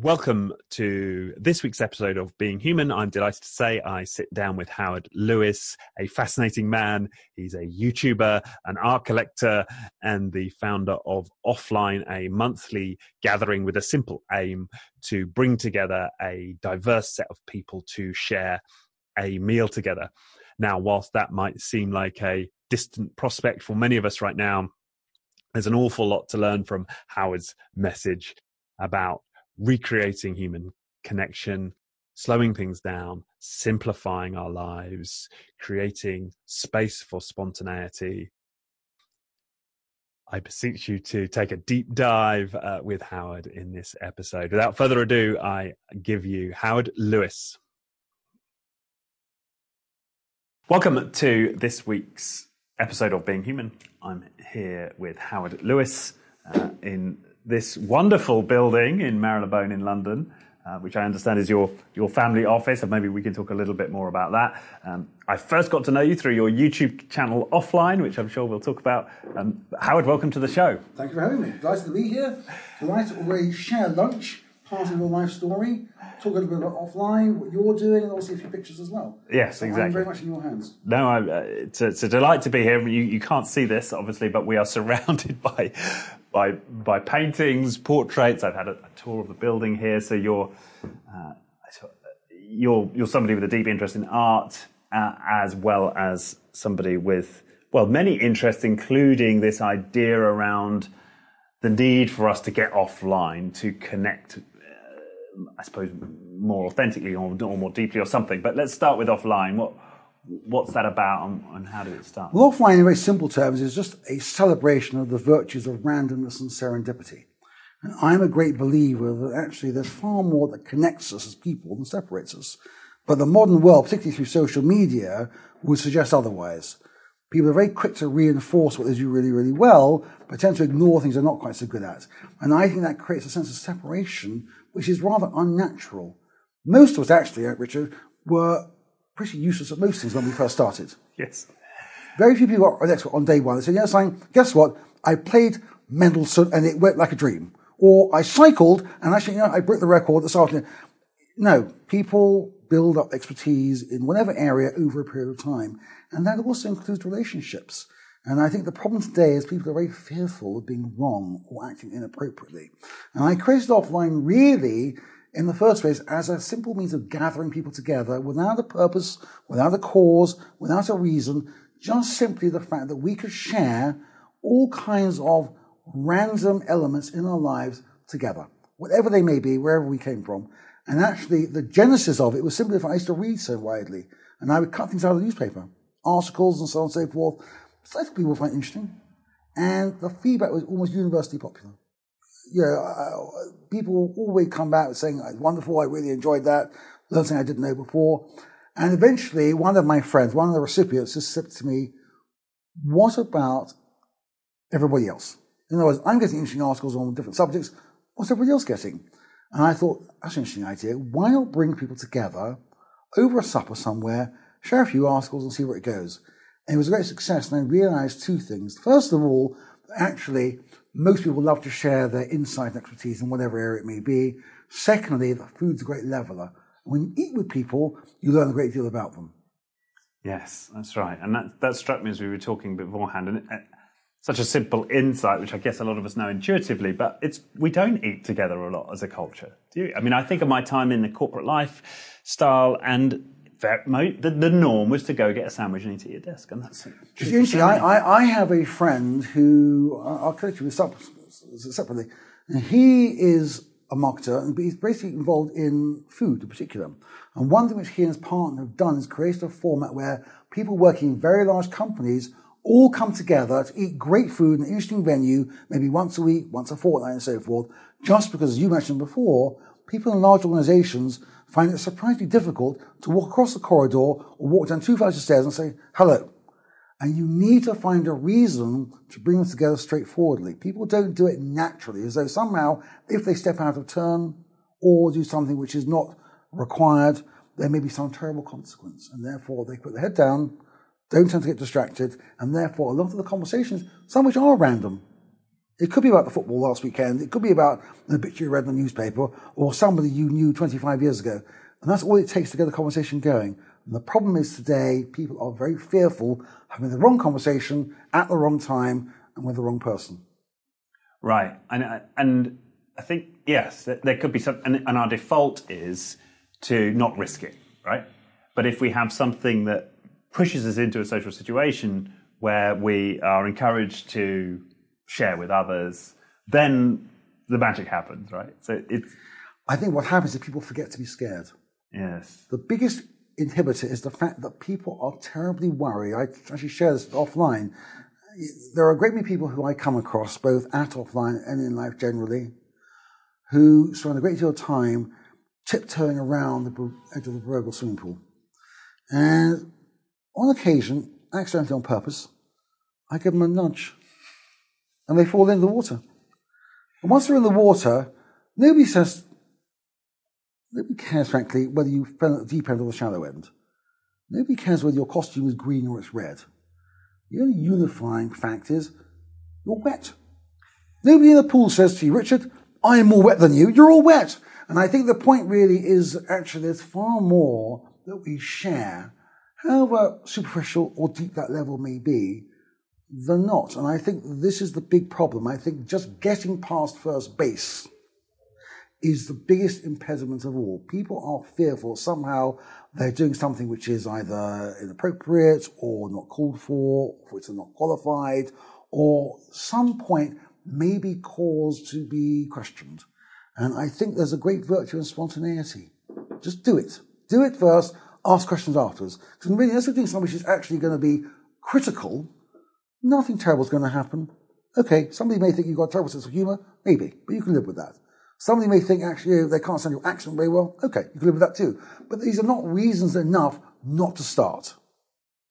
Welcome to this week's episode of Being Human. I'm delighted to say I sit down with Howard Lewis, a fascinating man. He's a YouTuber, an art collector, and the founder of Offline, a monthly gathering with a simple aim to bring together a diverse set of people to share a meal together. Now, whilst that might seem like a distant prospect for many of us right now, there's an awful lot to learn from Howard's message about recreating human connection, slowing things down, simplifying our lives, creating space for spontaneity. I beseech you to take a deep dive uh, with Howard in this episode. Without further ado, I give you Howard Lewis. Welcome to this week's episode of Being Human. I'm here with Howard Lewis uh, in this wonderful building in Marylebone in London, uh, which I understand is your, your family office, and maybe we can talk a little bit more about that. Um, I first got to know you through your YouTube channel Offline, which I'm sure we'll talk about. Um, Howard, welcome to the show. Thank you for having me. Delighted to be here. Delighted to already share lunch, part of your life story, talk a little bit about offline, what you're doing, and also a few pictures as well. Yes, so exactly. I'm very much in your hands. No, I, uh, it's, a, it's, a, delight to be here. You, you can't see this, obviously, but we are surrounded by by by paintings, portraits. I've had a, a tour of the building here, so you're uh, you're you're somebody with a deep interest in art, uh, as well as somebody with well many interests, including this idea around the need for us to get offline to connect. Uh, I suppose more authentically or, or more deeply or something. But let's start with offline. What what's that about and, and, how did it start? Well, offline, in very simple terms, is just a celebration of the virtues of randomness and serendipity. And I'm a great believer that actually there's far more that connects us as people than separates us. But the modern world, particularly through social media, would suggest otherwise. People are very quick to reinforce what they do really, really well, but tend to ignore things they're not quite so good at. And I think that creates a sense of separation, which is rather unnatural. Most of us actually, Richard, were pretty useless at most things when we first started. Yes. Very few people are an expert on day one. They say, yes, I, guess what? I played Mendelssohn and it went like a dream. Or I cycled and actually, you know, I broke the record this afternoon. No, people build up expertise in whatever area over a period of time. And that also includes relationships. And I think the problem today is people are very fearful of being wrong or acting inappropriately. And I created offline really in the first place as a simple means of gathering people together without a purpose, without a cause, without a reason, just simply the fact that we could share all kinds of random elements in our lives together, whatever they may be, wherever we came from. And actually, the genesis of it was simply that I used to read so widely, and I would cut things out of the newspaper, articles and so on and so forth, thought people would find interesting. And the feedback was almost universally popular you know, uh, people always come back saying, it's wonderful, I really enjoyed that, learned something I didn't know before. And eventually, one of my friends, one of the recipients, just said to me, what about everybody else? In other words, I'm getting interesting articles on different subjects. What's everybody else getting? And I thought, that's an interesting idea. Why not bring people together over a supper somewhere, share a few articles and see where it goes? And it was a great success. And I realized two things. First of all, actually, most people love to share their insight and expertise in whatever area it may be. Secondly, food's a great leveler. When you eat with people, you learn a great deal about them. Yes, that's right. And that, that struck me as we were talking beforehand. And it, uh, such a simple insight, which I guess a lot of us know intuitively, but it's we don't eat together a lot as a culture. Do you? I mean, I think of my time in the corporate life style, and the, the, norm was to go get a sandwich and eat at your desk, and that's it. I, I, I, have a friend who I'll connect you with separately. And he is a marketer, and he's basically involved in food in particular. And one thing which he and his partner have done is created a format where people working in very large companies all come together to eat great food in an interesting venue, maybe once a week, once a fortnight, and so forth. Just because, as you mentioned before, people in large organizations find it surprisingly difficult to walk across the corridor or walk down two flights of stairs and say hello. And you need to find a reason to bring them together straightforwardly. People don't do it naturally, as though somehow, if they step out of turn or do something which is not required, there may be some terrible consequence. And therefore, they put their head down, don't tend to get distracted, and therefore, a lot of the conversations, some which are random, It could be about the football last weekend. It could be about an obituary you read in the newspaper or somebody you knew 25 years ago. And that's all it takes to get the conversation going. And the problem is today, people are very fearful having the wrong conversation at the wrong time and with the wrong person. Right. And, and I think, yes, there could be some, and, and our default is to not risk it, right? But if we have something that pushes us into a social situation where we are encouraged to share with others, then the magic happens, right? So it's. I think what happens is people forget to be scared. Yes. The biggest inhibitor is the fact that people are terribly worried. I actually share this offline. There are a great many people who I come across, both at offline and in life generally, who spend a great deal of time tiptoeing around the edge of the proverbial swimming pool. And on occasion, accidentally on purpose, I give them a nudge. And they fall into the water. And once they're in the water, nobody says, nobody cares, frankly, whether you fell at the deep end or the shallow end. Nobody cares whether your costume is green or it's red. The only unifying fact is you're wet. Nobody in the pool says to you, Richard, I am more wet than you. You're all wet. And I think the point really is actually there's far more that we share, however superficial or deep that level may be, than not. And I think this is the big problem. I think just getting past first base is the biggest impediment of all. People are fearful somehow they're doing something which is either inappropriate or not called for, or it's not qualified, or some point may be cause to be questioned. And I think there's a great virtue in spontaneity. Just do it. Do it first, ask questions afterwards. Because really, unless you're doing something which is actually going to be critical, nothing terrible is going to happen. Okay, somebody may think you've got a terrible sense of humour, maybe, but you can live with that. Somebody may think actually they can't stand your accent very well. Okay, you can live with that too. But these are not reasons enough not to start.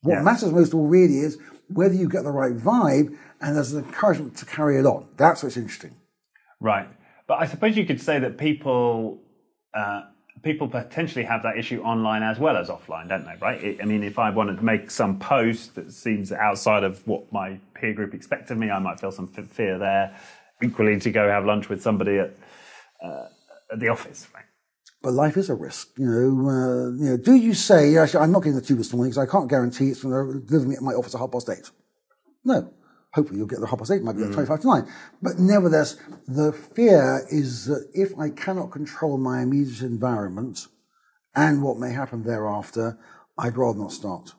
What yeah. matters most of all really is whether you get the right vibe and there's an encouragement to carry it on. That's what's interesting. Right. But I suppose you could say that people uh, people potentially have that issue online as well as offline, don't they? Right? I mean, if I wanted to make some post that seems outside of what my peer group expect of me, I might feel some fear there. Equally, to go have lunch with somebody at, uh, at the office, right? But life is a risk, you know. Uh, you know, do you say, actually, I'm not getting the tube this morning because I can't guarantee it's going to deliver me at my office at half past eight? No. Hopefully you'll get the half past eight, might be mm. 25 to 9. But nevertheless, the fear is that if I cannot control my immediate environment and what may happen thereafter, I'd rather not start.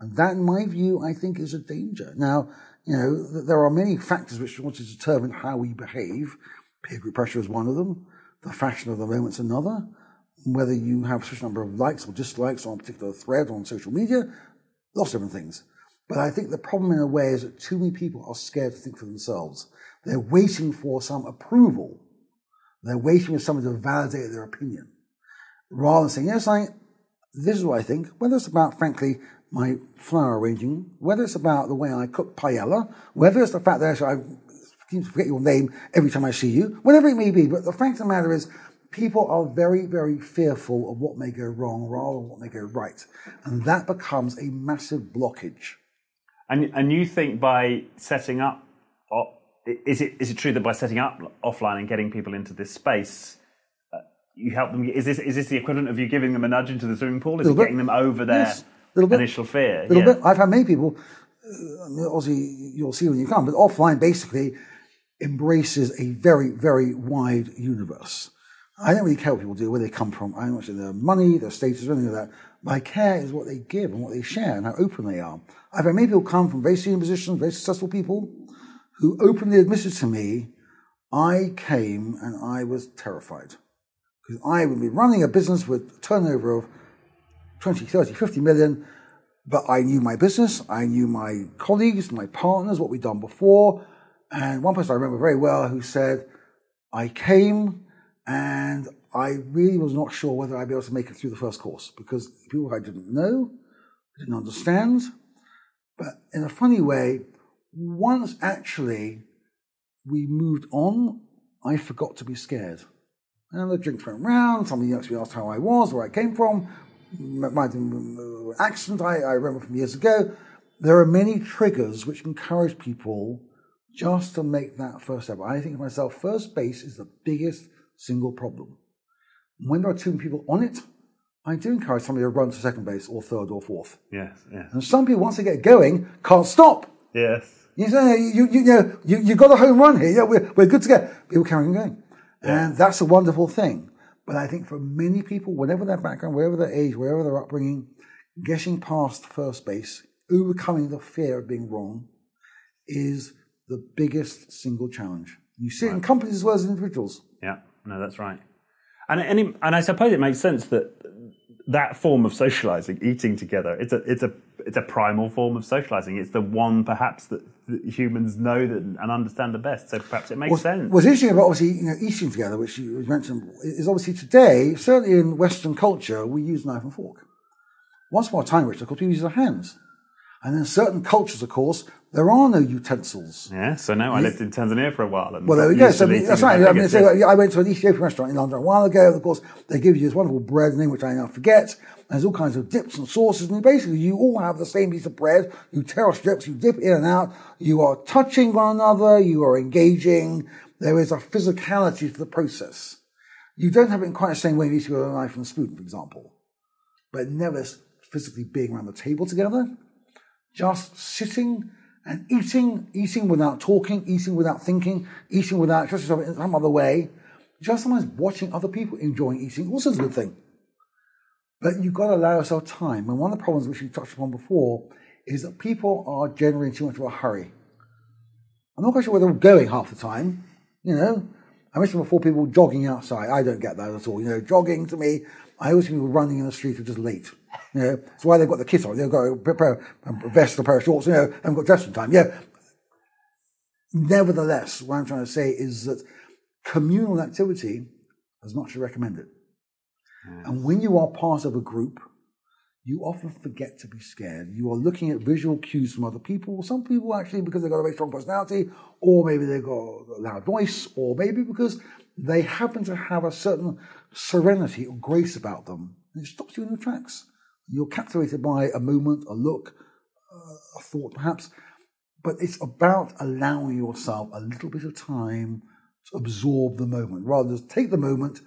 And that, in my view, I think is a danger. Now, you know, there are many factors which want to determine how we behave. Peer group pressure is one of them. The fashion of the moment's another. Whether you have a certain number of likes or dislikes on a particular thread on social media, lots of different things. But I think the problem in a way is that too many people are scared to think for themselves. They're waiting for some approval. They're waiting for someone to validate their opinion. Rather than saying, yes, I, this is what I think, whether it's about, frankly, my flower arranging, whether it's about the way I cook paella, whether it's the fact that I seem to forget your name every time I see you, whatever it may be. But the fact of the matter is, people are very, very fearful of what may go wrong rather than what may go right. And that becomes a massive blockage. And and you think by setting up, is it is it true that by setting up offline and getting people into this space, uh, you help them? Is this is this the equivalent of you giving them a nudge into the swimming pool? Is it getting them over their yes, initial fear? Little yeah. bit. I've had many people. Uh, obviously, you'll see when you come, but offline basically embraces a very very wide universe. I don't really care what people do, where they come from. I don't much their money, their status, or anything like that. My care is what they give and what they share and how open they are. I've had many people come from very senior positions, very successful people, who openly admitted to me, I came and I was terrified. Because I would be running a business with a turnover of 20, 30, 50 million, but I knew my business, I knew my colleagues, my partners, what we'd done before. And one person I remember very well who said, I came and I really was not sure whether I'd be able to make it through the first course because people I didn't know, didn't understand. But in a funny way, once actually we moved on, I forgot to be scared. And the drinks went round, somebody actually asked how I was, where I came from, my accent I, I remember from years ago. There are many triggers which encourage people just to make that first step. I think myself, first base is the biggest single problem. When there are too many people on it, I do encourage somebody to run to second base or third or fourth. Yes, yes. And some people, once they get going, can't stop. Yes. You say you you you know you, you got a home run here. Yeah, we're we're good to go. People carry on going, and that's a wonderful thing. But I think for many people, whatever their background, wherever their age, wherever their upbringing, getting past first base, overcoming the fear of being wrong, is the biggest single challenge. You see it in companies as well as individuals. No, that's right. And and, and I suppose it makes sense that that form of socializing, eating together, it's a it's a it's a primal form of socializing. It's the one perhaps that, that humans know that, and understand the best. So perhaps it makes What's, sense. what's interesting about obviously you know eating together, which you mentioned, is obviously today, certainly in Western culture, we use knife and fork. Once upon a time, which of course we use our hands, and in certain cultures, of course, there are no utensils. yeah. So now I lived in Tanzania for a while. And Well, there we go. So, to eating that's right. I mean, so. I went to an Ethiopian restaurant in London a while ago. Of course, they give you this wonderful bread name, which I now forget. And there's all kinds of dips and sauces. And basically, you all have the same piece of bread. You tear off strips, you dip in and out. You are touching one another. You are engaging. There is a physicality to the process. You don't have it in quite the same way you do with a knife and spoon, for example. But never physically being around the table together. Just sitting and eating, eating without talking, eating without thinking, eating without expressing yourself in some other way. Just sometimes watching other people enjoying eating also is a good thing. But you've got to allow yourself time. And one of the problems which we touched upon before is that people are generally in too much of a hurry. I'm not quite sure where they're going half the time. You know, I mentioned before people jogging outside. I don't get that at all. You know, jogging to me, I always think people running in the street are just late. You know, that's why they've got the kit on. They've got a, pair, a vest, a pair of shorts. You know, haven't got dressed in time. Yeah. Nevertheless, what I'm trying to say is that communal activity is much recommended. Hmm. And when you are part of a group, you often forget to be scared. You are looking at visual cues from other people. Some people actually because they've got a very strong personality, or maybe they've got a loud voice, or maybe because they happen to have a certain serenity or grace about them. And it stops you in your tracks. You're captivated by a moment, a look, uh, a thought perhaps. But it's about allowing yourself a little bit of time to absorb the moment rather than just take the moment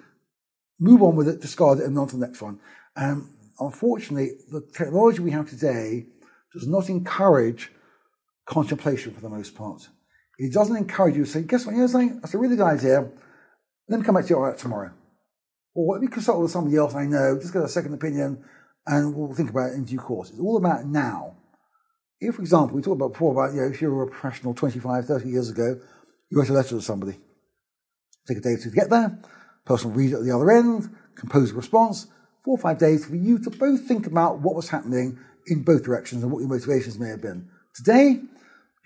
move on with it, discard it, and on to the next one. Um, unfortunately, the technology we have today does not encourage contemplation for the most part. It doesn't encourage you to say, guess what, know something? That's a really good idea. Let me come back to you on that tomorrow. Or let me consult with somebody else I know, just get a second opinion, and we'll think about it in due course. It's all about now. If, for example, we talked about before about, you know, if you were a professional 25, 30 years ago, you wrote a letter to somebody. Take a day or two to get there person will read it at the other end, compose a response, four or five days for you to both think about what was happening in both directions and what your motivations may have been. Today,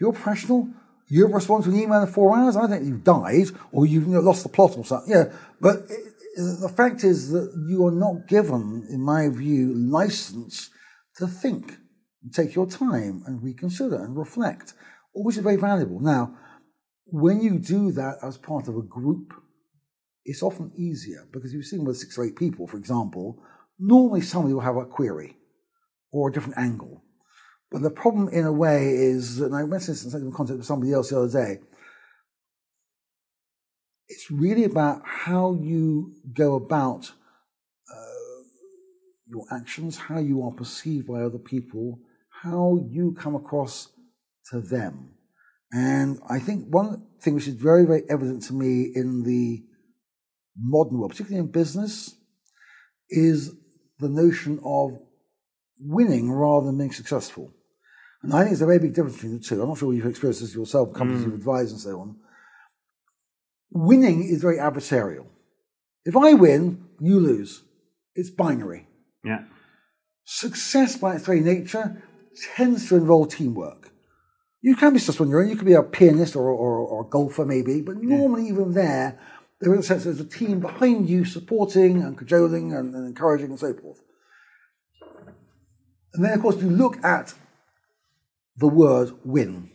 you're professional, you respond to an email in four hours, I think you've died or you've lost the plot or something. Yeah, but it, the fact is that you are not given, in my view, license to think and take your time and reconsider and reflect, which is very valuable. Now, when you do that as part of a group, it's often easier because you've seen with six or eight people, for example, normally somebody will have a query or a different angle. But the problem in a way is that, I mentioned this in contact with somebody else the other day, it's really about how you go about uh, your actions, how you are perceived by other people, how you come across to them. And I think one thing which is very, very evident to me in the modern world, particularly in business, is the notion of winning rather than being successful. And I think there's a very big difference between the two. I'm not sure you've experienced this yourself, companies Mm. you've advised and so on. Winning is very adversarial. If I win, you lose. It's binary. Yeah. Success by its very nature tends to involve teamwork. You can be successful on your own. You could be a pianist or, or, or a golfer maybe, but normally even there, there is a sense there's a team behind you supporting and cajoling and, and encouraging and so forth. And then of course you look at the word win.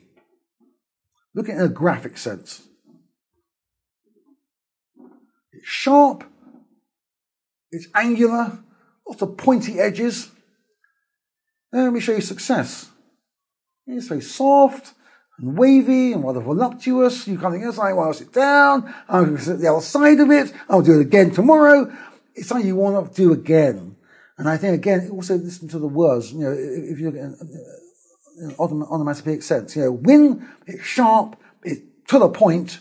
Look at it in a graphic sense. It's sharp, it's angular, lots of pointy edges. Let me show you success. It's very soft and wavy and rather voluptuous. You kind of think, yes, I want to sit down. To sit the other side of it. I'll do it again tomorrow. It's something you want to do again. And I think, again, also listen to the words. You know, if you look at onomatopoeic sense, you know, win, it's sharp, it's to the point.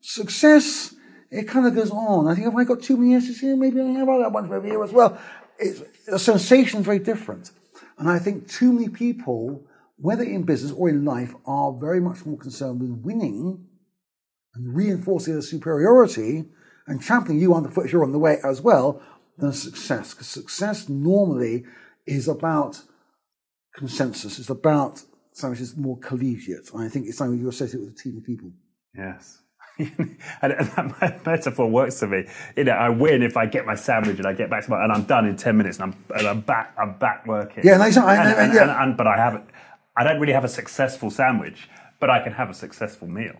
Success, it kind of goes on. I think if I got too many S's here, maybe I have that one over here as well. It's, the sensation is very different. And I think too many people whether in business or in life, are very much more concerned with winning and reinforcing their superiority and trampling you underfoot if you're on the way as well than success. Because success normally is about consensus. It's about something which is more collegiate. And I think it's something you associate with a team of people. Yes. and that metaphor works for me. You know, I win if I get my sandwich and I get back to my, and I'm done in ten minutes, and I'm, and I'm back, I'm back working. Yeah, and, I, and, and, yeah. and, but I haven't. I don't really have a successful sandwich, but I can have a successful meal.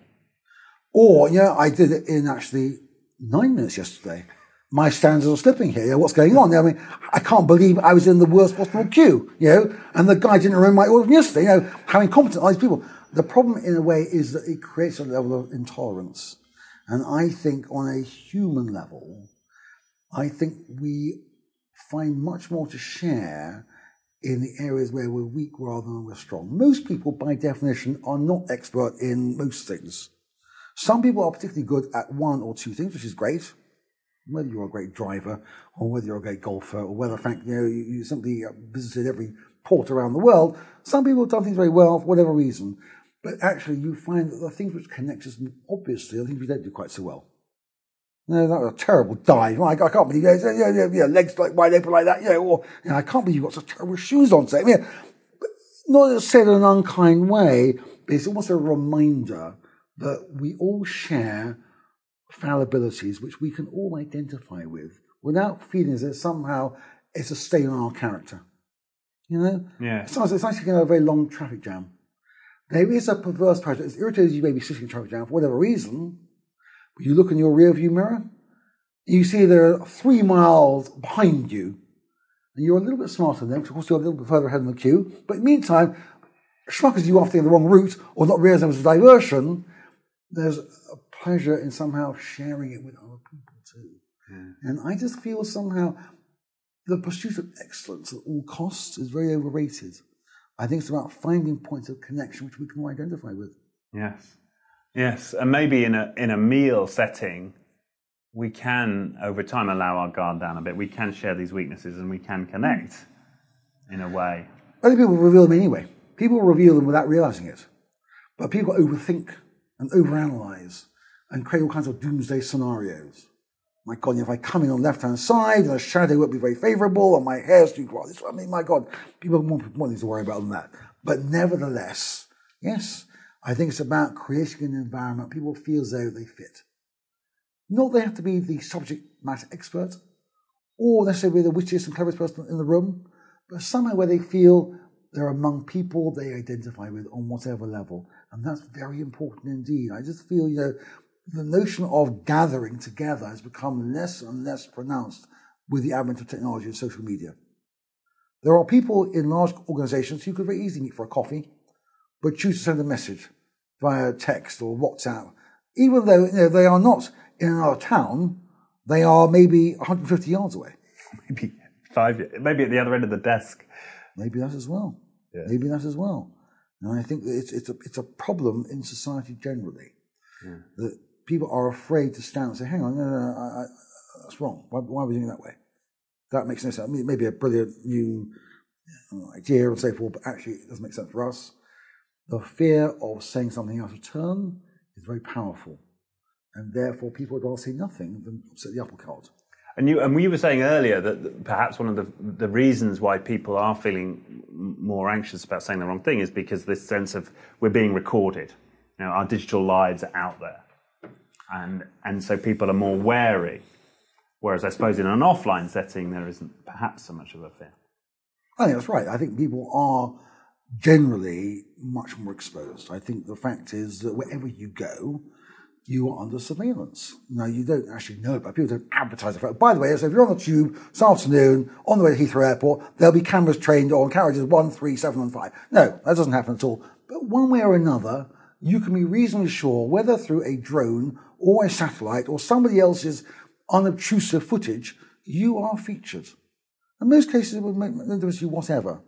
Or, yeah, I did it in actually nine minutes yesterday. My standards are slipping here. what's going on? I mean, I can't believe I was in the worst possible queue, you know, and the guy didn't remember my order from yesterday. You know, how incompetent are these people? The problem, in a way, is that it creates a level of intolerance. And I think on a human level, I think we find much more to share in the areas where we're weak rather than we're strong. Most people, by definition, are not expert in most things. Some people are particularly good at one or two things, which is great. Whether you're a great driver, or whether you're a great golfer, or whether, fact, you know, you, you simply uh, visited every port around the world. Some people have done things very well for whatever reason. But actually, you find that the things which connect us, obviously, are things we don't do quite so well. No, that was a terrible dive. I, I can't believe you know, yeah, yeah, yeah, legs like wide open like that. You know, or you know, I can't believe you've got such terrible shoes on. So, I mean, not said in an unkind way, but it's almost a reminder that we all share fallibilities which we can all identify with without feeling as if somehow it's a stain on our character. You know? Yeah. Sometimes it's like a very long traffic jam. There is a perverse pressure. It's irritating you may be sitting in a traffic jam for whatever reason, but you look in your rear view mirror, you see they're three miles behind you, and you're a little bit smarter than them, because of course you're a little bit further ahead in the queue. But meantime, schmuckers you off taking the wrong route or not realizing it was a diversion, there's a pleasure in somehow sharing it with other people too. And I just feel somehow the pursuit of excellence at all costs is very overrated. I think it's about finding points of connection which we can identify with. Yes. Yes, and maybe in a in a meal setting, we can over time allow our guard down a bit. We can share these weaknesses and we can connect in a way. Other people reveal them anyway. People reveal them without realizing it, but people overthink and overanalyze and create all kinds of doomsday scenarios. My God, if I come in on the left hand side, the shadow won't be very favorable, and my hair's too bright. I mean, my God, people want more things to worry about than that. But nevertheless, yes, I think it's about creating an environment people feel as though they fit. Not they have to be the subject matter expert or necessarily the wittiest and cleverest person in the room, but somehow where they feel they're among people they identify with on whatever level. And that's very important indeed. I just feel, you know, the notion of gathering together has become less and less pronounced with the advent of technology and social media. There are people in large organizations who could very easily meet for a coffee but choose to send a message via text or WhatsApp, even though you know, they are not in another town, they are maybe 150 yards away. Maybe five, maybe at the other end of the desk. Maybe that as well. Yeah. Maybe that as well. And I think it's, it's, a, it's a problem in society generally yeah. that people are afraid to stand and say, hang on, no, no, no I, I, that's wrong. Why, why, are we doing it that way? That makes no sense. I mean, maybe a brilliant new uh, idea and so forth, but actually it doesn't make sense for us the fear of saying something out of turn is very powerful. And therefore, people would rather say nothing than upset the apple cart. And you, and we were saying earlier that perhaps one of the, the reasons why people are feeling more anxious about saying the wrong thing is because this sense of we're being recorded. You know, our digital lives are out there. And, and so people are more wary. Whereas I suppose in an offline setting, there isn't perhaps so much of a fear. I think that's right. I think people are generally much more exposed. I think the fact is that wherever you go, you are under surveillance. Now, you don't actually know about people don't advertise the fact. By the way, so if you're on the tube this afternoon on the way to Heathrow Airport, there'll be cameras trained on carriages one, three, seven, and five. No, that doesn't happen at all. But one way or another, you can be reasonably sure whether through a drone or a satellite or somebody else's unobtrusive footage, you are featured. In most cases, it would make no difference to you whatever.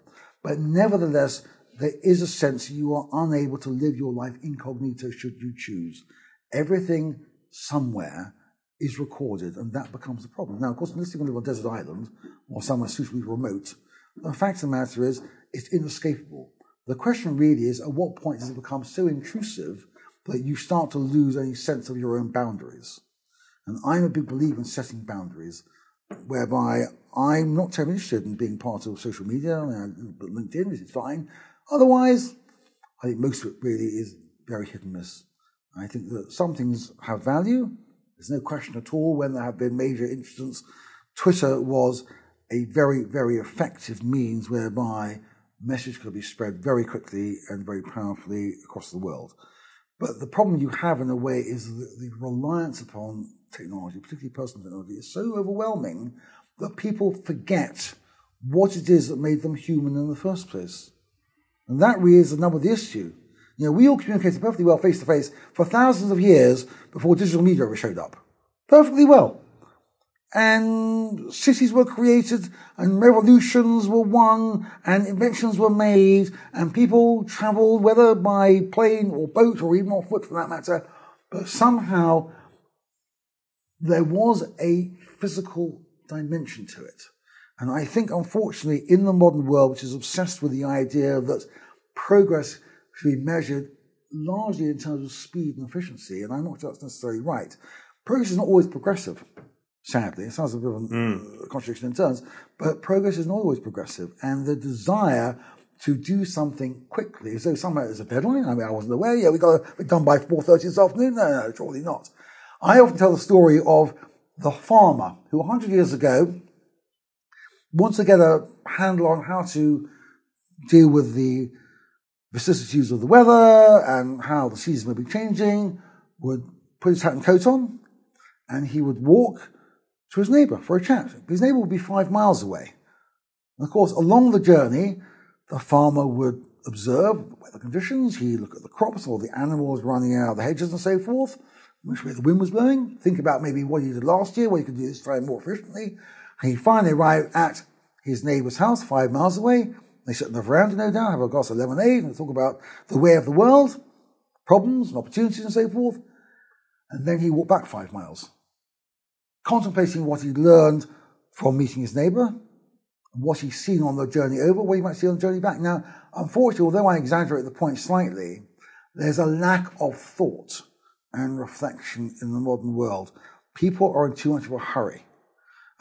But nevertheless, there is a sense you are unable to live your life incognito should you choose. Everything somewhere is recorded, and that becomes the problem. Now, of course, unless you live on a desert island or somewhere suitably remote, the fact of the matter is it's inescapable. The question really is at what point does it become so intrusive that you start to lose any sense of your own boundaries? And I'm a big believer in setting boundaries, whereby I'm not terribly interested in being part of social media, and LinkedIn, which is fine. Otherwise, I think most of it really is very hit and miss. I think that some things have value. There's no question at all when there have been major incidents. Twitter was a very, very effective means whereby message could be spread very quickly and very powerfully across the world. But the problem you have in a way is that the reliance upon technology, particularly personal technology, is so overwhelming that people forget what it is that made them human in the first place. And that really is the number of the issue. You know, we all communicated perfectly well face to face for thousands of years before digital media ever showed up. Perfectly well and cities were created and revolutions were won and inventions were made and people traveled whether by plane or boat or even on foot for that matter. But somehow there was a physical dimension to it. And i think unfortunately in the modern world which is obsessed with the idea that progress should be measured largely in terms of speed and efficiency and i'm not sure that's necessarily right progress is not always progressive sadly. It sounds a bit of a mm. contradiction in terms, but progress is not always progressive. And the desire to do something quickly, as though somehow there's a deadline. I mean, I wasn't aware. Yeah, we got it done by 4.30 this afternoon. No, no, surely not. I often tell the story of the farmer who 100 years ago wants to get a handle on how to deal with the vicissitudes of the weather and how the seasons may be changing, would put his hat and coat on, and he would walk to his neighbour for a chat. His neighbour would be five miles away. And of course, along the journey, the farmer would observe the weather conditions, he'd look at the crops or the animals running out of the hedges and so forth, which way the wind was blowing, think about maybe what he did last year, what he could do this time more efficiently. And he finally arrived at his neighbour's house five miles away. They sit on the veranda, no doubt, have a glass of lemonade and talk about the way of the world, problems and opportunities and so forth. And then he walked back five miles contemplating what he'd learned from meeting his neighbour, what he's seen on the journey over, what he might see on the journey back. Now, unfortunately, although I exaggerate the point slightly, there's a lack of thought and reflection in the modern world. People are in too much of a hurry.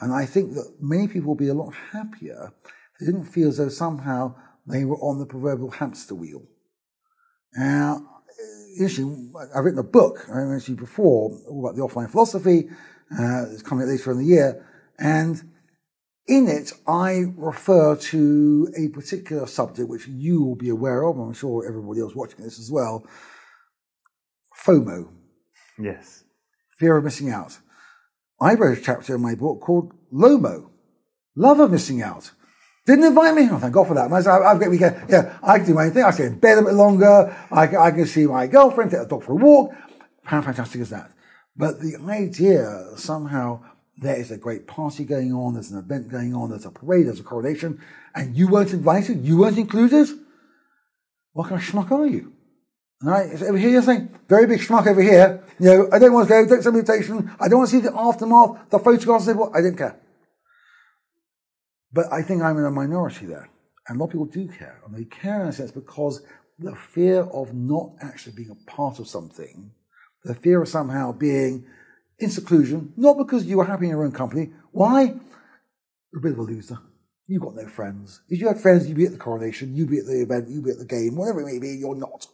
And I think that many people will be a lot happier if they didn't feel as though somehow they were on the proverbial hamster wheel. Now, actually, I've written a book, I mentioned before, about the offline philosophy, uh, it's coming later in the year. And in it, I refer to a particular subject which you will be aware of. I'm sure everybody else watching this as well. FOMO. Yes. Fear of missing out. I wrote a chapter in my book called LOMO. Love of missing out. Didn't invite me. Oh, thank God for that. I, I've got, we can, yeah, I can do my thing. I stay in bed a bit longer. I, I can see my girlfriend, take the dog for a walk. How fantastic is that? But the idea somehow there is a great party going on, there's an event going on, there's a parade, there's a coronation, and you weren't invited, you weren't included? What kind of schmuck are you? And I, over here you're saying, very big schmuck over here. You know, I don't want to go, don't send me invitation, I don't want to see the aftermath, the photographs, I don't care. But I think I'm in a minority there. And a lot of people do care. And they care in a sense because the fear of not actually being a part of something the fear of somehow being in seclusion, not because you were happy in your own company. Why? You're a bit of a loser. You've got no friends. If you had friends, you'd be at the coronation, you'd be at the event, you'd be at the game, whatever it may be, you're not.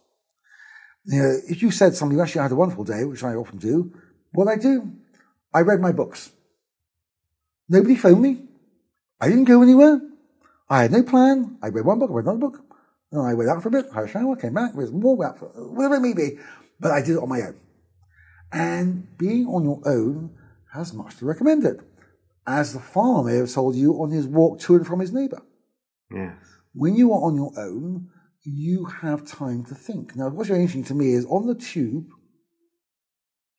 You know, if you said something, you actually had a wonderful day, which I often do, what I do? I read my books. Nobody phoned me. I didn't go anywhere. I had no plan. I read one book, I read another book. And I went out for a bit, had a shower, came back, read more, out for, whatever it may be. But I did it on my own. And being on your own has much to recommend it, as the farmer may have told you on his walk to and from his neighbour. Yes. When you are on your own, you have time to think. Now, what's very interesting to me is on the tube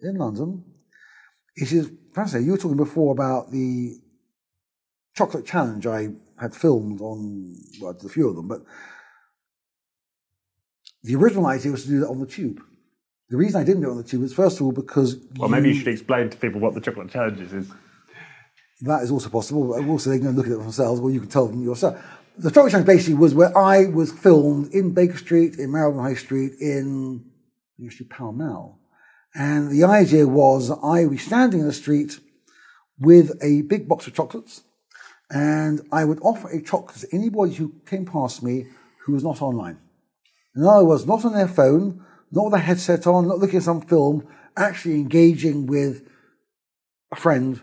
in London, it is fascinating. You were talking before about the chocolate challenge I had filmed on well, a few of them, but the original idea was to do that on the tube. The reason I didn't do it on the tube is first of all because well, maybe you should explain to people what the chocolate challenge is. That is also possible. Also, they can look at it themselves, or you can tell them yourself. The chocolate challenge basically was where I was filmed in Baker Street, in Marylebone High Street, in actually Pall Mall, and the idea was I was standing in the street with a big box of chocolates, and I would offer a chocolate to anybody who came past me who was not online. In other words, not on their phone, not with a headset on, not looking at some film, actually engaging with a friend,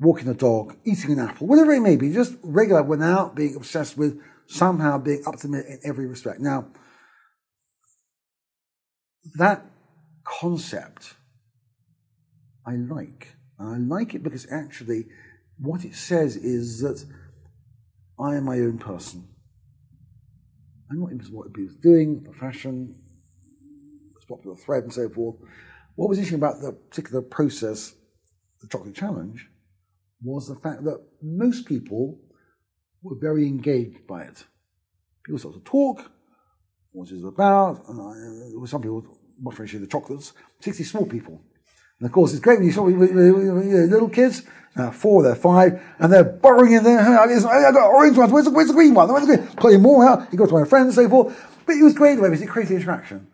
walking a dog, eating an apple, whatever it may be, just regular without being obsessed with somehow being up to in every respect. Now, that concept I like. I like it because actually what it says is that I am my own person. I'm not interested in what are doing, the fashion, popular thread and so forth. What was interesting about the particular process, the chocolate challenge, was the fact that most people were very engaged by it. People started to talk, what it's about, and I, there were some people much appreciate the chocolates, particularly small people. And of course, it's great when you saw little kids, uh, four, they're five, and they're burrowing in there. I got orange ones. Where's the, where's the green one? Where's the green? Putting more out. You go to my friends and so forth. But it was great the way because it created interaction.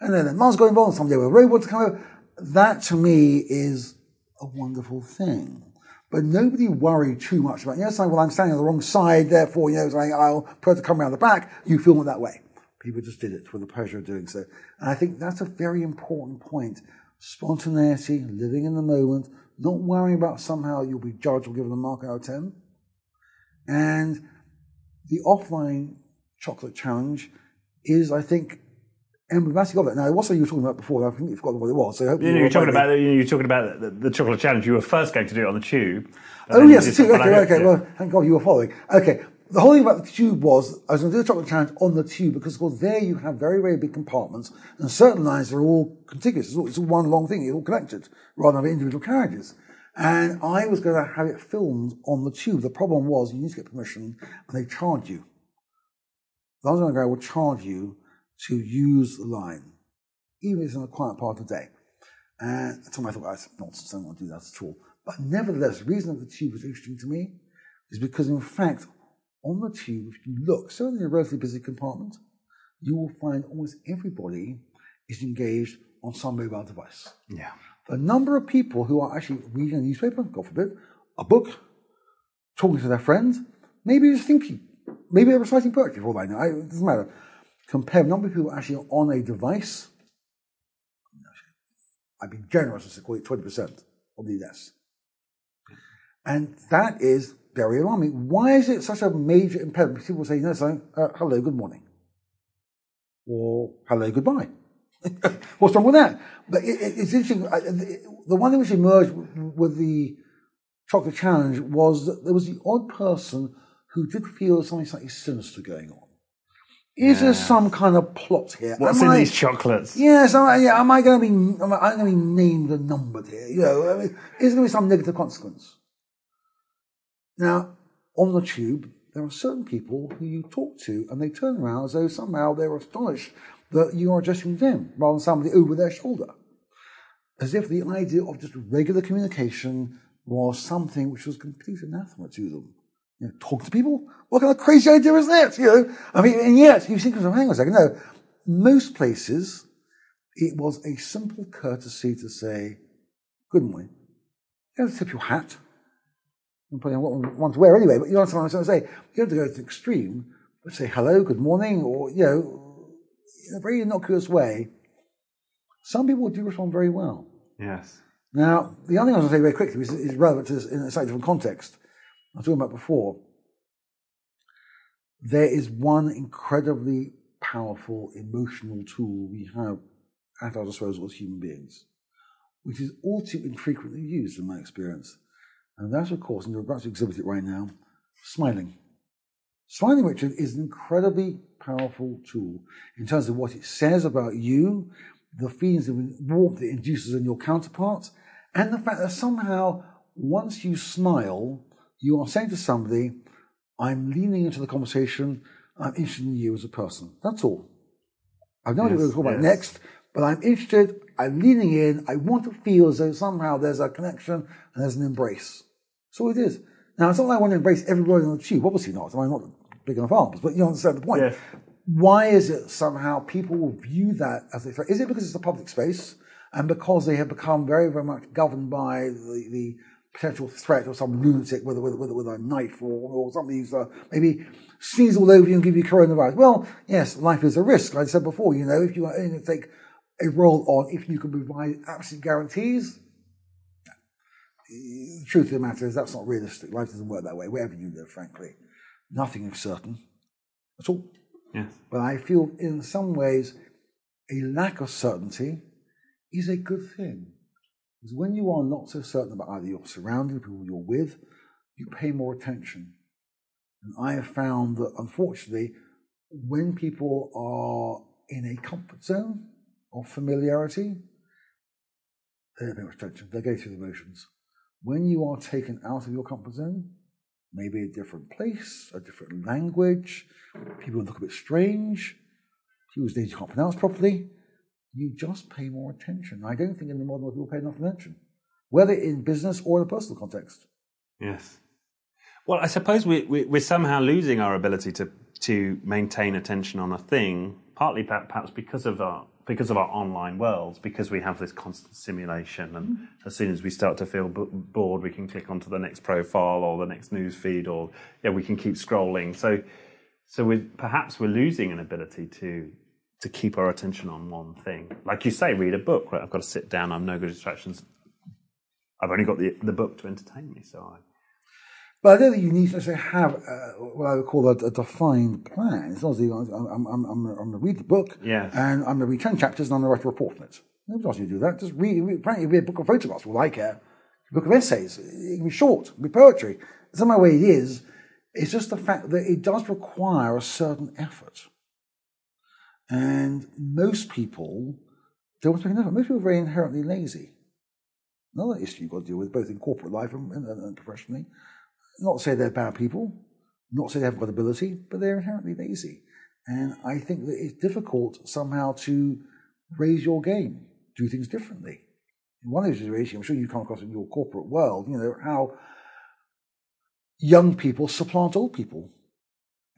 And then the mum's got involved, someday with a robot to come over. That to me is a wonderful thing. But nobody worried too much about, you know, saying, well, I'm standing on the wrong side, therefore, you know, saying, I'll put to come around the back. You film it that way. People just did it for the pleasure of doing so. And I think that's a very important point. Spontaneity, living in the moment, not worrying about somehow you'll be judged or given a mark out of 10. And the offline chocolate challenge is, I think, emblematic of it. Now, what's that you were talking about before? I think you've forgotten what it was. So I hope you, you are talking about you are talking about the, the, chocolate challenge. You were first going to do it on the tube. Oh yes, okay, okay. Well, thank God you were following. Okay, the whole thing about the tube was I was going to do the chocolate challenge on the tube because, of course, there you have very, very big compartments, and certain lines are all contiguous. It's all, it's all one long thing. It's all connected rather than individual carriages. And I was going to have it filmed on the tube. The problem was you need to get permission, and they charge you. The London Underground will charge you to use the line, even if it's in a quiet part of the day. And at the time I thought, that's nonsense, I don't want to do that at all. But nevertheless, the reason that the tube was interesting to me is because, in fact, on the tube, if you look, certainly in a relatively busy compartment, you will find almost everybody is engaged on some mobile device. Yeah. The number of people who are actually reading a newspaper, God forbid, a book, talking to their friends, maybe just thinking, maybe they're reciting poetry for all I know. It doesn't matter compare the number of people actually on a device, I'd be generous call it 20%, probably less. And that is very alarming. Why is it such a major impediment? People say, no, saying, uh, hello, good morning. Or hello, goodbye. What's wrong with that? But it, it, it's interesting. The one thing which emerged with the chocolate challenge was that there was the odd person who did feel something slightly sinister going on. Is there some kind of plot here? What's am in I, these chocolates? Yes, am I, yeah, am I going to be? Am I, going to be named and numbered here? You know, I mean, is there going to be some negative consequence? Now, on the tube, there are certain people who you talk to, and they turn around as though somehow they're astonished that you are addressing them rather than somebody over their shoulder, as if the idea of just regular communication was something which was complete anathema to them. You know, talk to people? What kind of crazy idea is that? You know, I mean, and yet you think, hang on a second, no. Most places, it was a simple courtesy to say, good morning. You don't tip your hat. I'm putting what want to wear anyway, but you know what I'm trying to say. You don't have to go to the extreme, but say hello, good morning, or, you know, in a very innocuous way. Some people do respond very well. Yes. Now, the other thing I was going to say very quickly is, is relevant to this in a slightly different context. I was talking about before, there is one incredibly powerful emotional tool we have at our disposal as human beings, which is all too infrequently used in my experience. And that's, of course, and you're about to exhibit it right now, smiling. Smiling, Richard is an incredibly powerful tool in terms of what it says about you, the feelings of warmth it induces in your counterparts, and the fact that somehow once you smile, you are saying to somebody, I'm leaning into the conversation, I'm interested in you as a person. That's all. I've no idea what we're talking about next, but I'm interested, I'm leaning in, I want to feel as though somehow there's a connection and there's an embrace. That's all it is. Now, it's not like I want to embrace everybody on the tube, obviously not. I'm not big enough arms, but you understand the point. Yes. Why is it somehow people will view that as a threat? Is it because it's a public space and because they have become very, very much governed by the, the potential threat of some lunatic with, with, with, with a knife or, or something who's uh, maybe sneeze all over you and give you coronavirus? Well, yes, life is a risk. Like I said before, you know, if you are going to take a role on, if you can provide absolute guarantees, the truth of the matter is that's not realistic. Life doesn't work that way, wherever you live, frankly. Nothing is certain at all. Yes. But I feel in some ways a lack of certainty is a good thing. Because when you are not so certain about either your surroundings, or people you're with, you pay more attention. And I have found that unfortunately, when people are in a comfort zone of familiarity, they don't pay much attention. They go through the motions. When you are taken out of your comfort zone, maybe a different place, a different language, people look a bit strange, people's names you can't pronounce properly, you just pay more attention. I don't think in the modern world people pay enough attention, whether in business or in a personal context. Yes. Well, I suppose we, we, we're somehow losing our ability to, to maintain attention on a thing, partly perhaps because of our because of our online worlds, because we have this constant simulation, and mm-hmm. as soon as we start to feel b- bored, we can click onto the next profile or the next news feed, or yeah, we can keep scrolling. So, so we perhaps we're losing an ability to to keep our attention on one thing. Like you say, read a book. Right, I've got to sit down. I'm no good distractions. I've only got the the book to entertain me, so I but I don't think you need to necessarily have uh, what I would call a, a defined plan. It's not as I'm, I'm, I'm, I'm going to read the book yes. and I'm going to read 10 chapters and I'm going to write a report on it. Nobody asks you to do that. Just read, read, apparently read a book of photographs, well, I care. A book of essays. It can be short, it can be poetry. It's not my way it is. It's just the fact that it does require a certain effort. And most people don't want to make an effort. Most people are very inherently lazy. Another issue you've got to deal with, both in corporate life and, and, and professionally. Not to say they're bad people, not to say they haven't got ability, but they're inherently lazy. And I think that it's difficult somehow to raise your game, do things differently. In one of those situations, I'm sure you come across in your corporate world, you know, how young people supplant old people.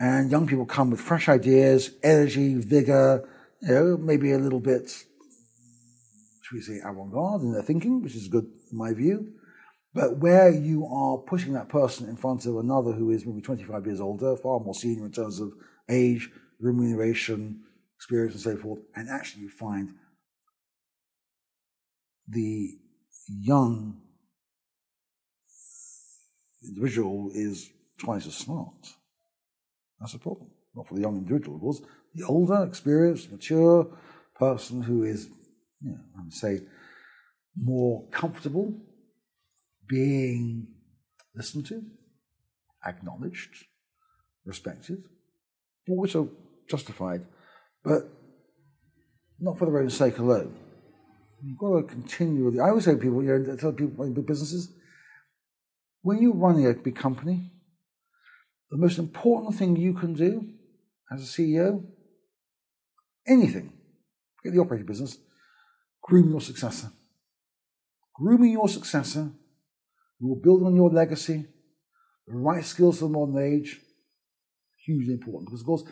And young people come with fresh ideas, energy, vigor, you know, maybe a little bit, should we say, avant-garde in their thinking, which is good in my view. But where you are pushing that person in front of another who is maybe 25 years older, far more senior in terms of age, remuneration, experience, and so forth, and actually you find the young individual is twice as smart. That's a problem. Not for the young individual, of course. The older, experienced, mature person who is, you know, I would say, more comfortable being listened to, acknowledged, respected, all which are justified, but not for their own sake alone. You've got to continually. I always say to people, you know, tell people in big businesses, when you're running a big company, the most important thing you can do as a CEO, anything, forget the operating business, groom your successor. Grooming your successor who will build on your legacy, the right skills for the modern age, hugely important. Because, of course,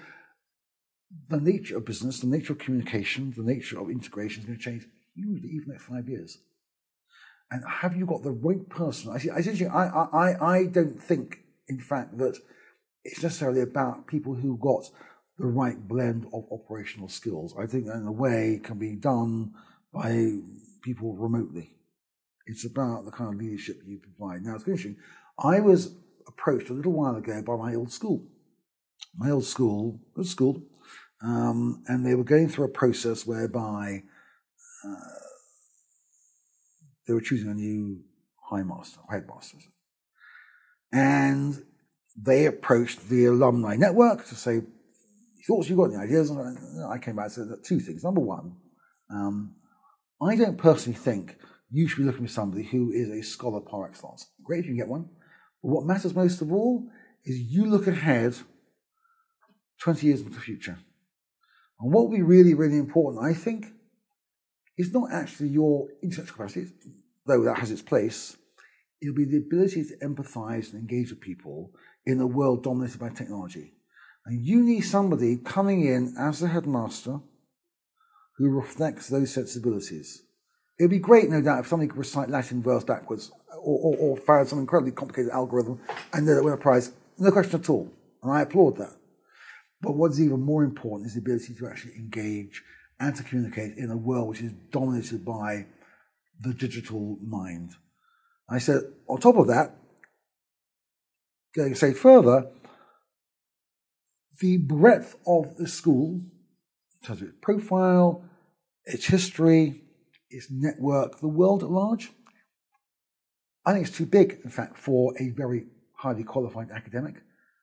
the nature of business, the nature of communication, the nature of integration is going to change hugely, even in five years. And have you got the right person? I, see, I, I, I don't think, in fact, that it's necessarily about people who got the right blend of operational skills. I think in a way can be done by people remotely. It's about the kind of leadership you provide. Now, it's interesting. I was approached a little while ago by my old school. My old school, good school, um, and they were going through a process whereby uh, they were choosing a new high master, headmaster. And they approached the alumni network to say, thoughts you got any ideas? I came back and said two things. Number one, um, I don't personally think you should be looking for somebody who is a scholar par excellence. Great if you can get one. But what matters most of all is you look ahead 20 years into the future. And what will be really, really important, I think, is not actually your intellectual capacity, though that has its place. It'll be the ability to empathize and engage with people in a world dominated by technology. And you need somebody coming in as the headmaster who reflects those sensibilities. It'd be great, no doubt, if somebody could recite Latin verse backwards or, or, or some incredibly complicated algorithm and that win a prize. No question at all. And I applaud that. But what's even more important is the ability to actually engage and to communicate in a world which is dominated by the digital mind. I said, on top of that, going a stage further, the breadth of the school, in terms of its profile, its history, its network, the world at large, I think it's too big, in fact, for a very highly qualified academic.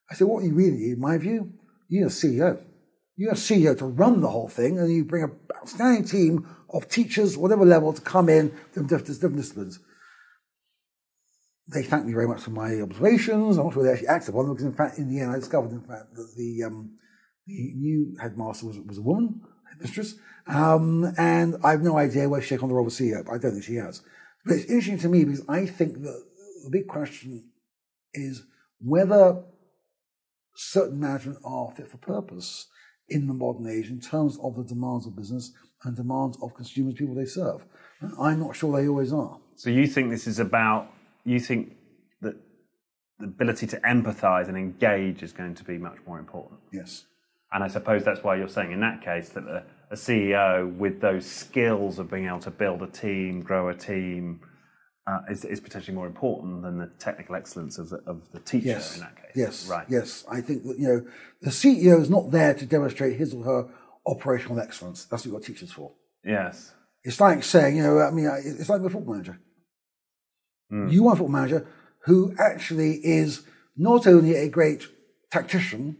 I said, what you really need, in my view, you need a CEO. You need a CEO to run the whole thing, and you bring an outstanding team of teachers, whatever level, to come in from different disciplines. They thanked me very much for my observations. I'm not sure they actually acted upon them, because in fact, in the end, I discovered, in fact, that the, um, the new headmaster was, was a woman, headmistress, um, and I have no idea where she took on the role of CEO, I don't think she has. But it's interesting to me because I think that the big question is whether certain management are fit for purpose in the modern age in terms of the demands of business and demands of consumers, people they serve. I'm not sure they always are. So you think this is about, you think that the ability to empathize and engage is going to be much more important? Yes. And I suppose that's why you're saying in that case that a, a CEO with those skills of being able to build a team, grow a team, uh, is, is, potentially more important than the technical excellence of the, of the teacher yes. in that case. Yes, right. Yes, I think that you know the CEO is not there to demonstrate his or her operational excellence. That's what you've got teachers for. Yes, it's like saying you know I mean it's like a football manager. Mm. You want a football manager who actually is not only a great tactician,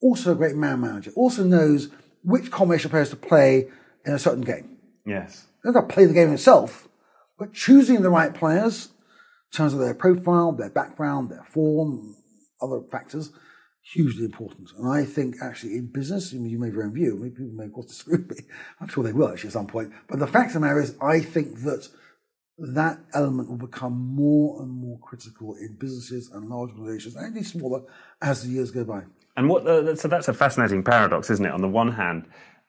also a great man manager, also knows which combination of players to play in a certain game. Yes, not play the game itself but choosing the right players in terms of their profile, their background, their form, other factors, hugely important. And I think actually in business, you may have your own view, maybe people may of course disagree with me. I'm sure they will actually at some point. But the fact of the matter is, I think that that element will become more and more critical in businesses and large organizations, and indeed smaller, as the years go by. And what uh, so that's a fascinating paradox, isn't it? On the one hand,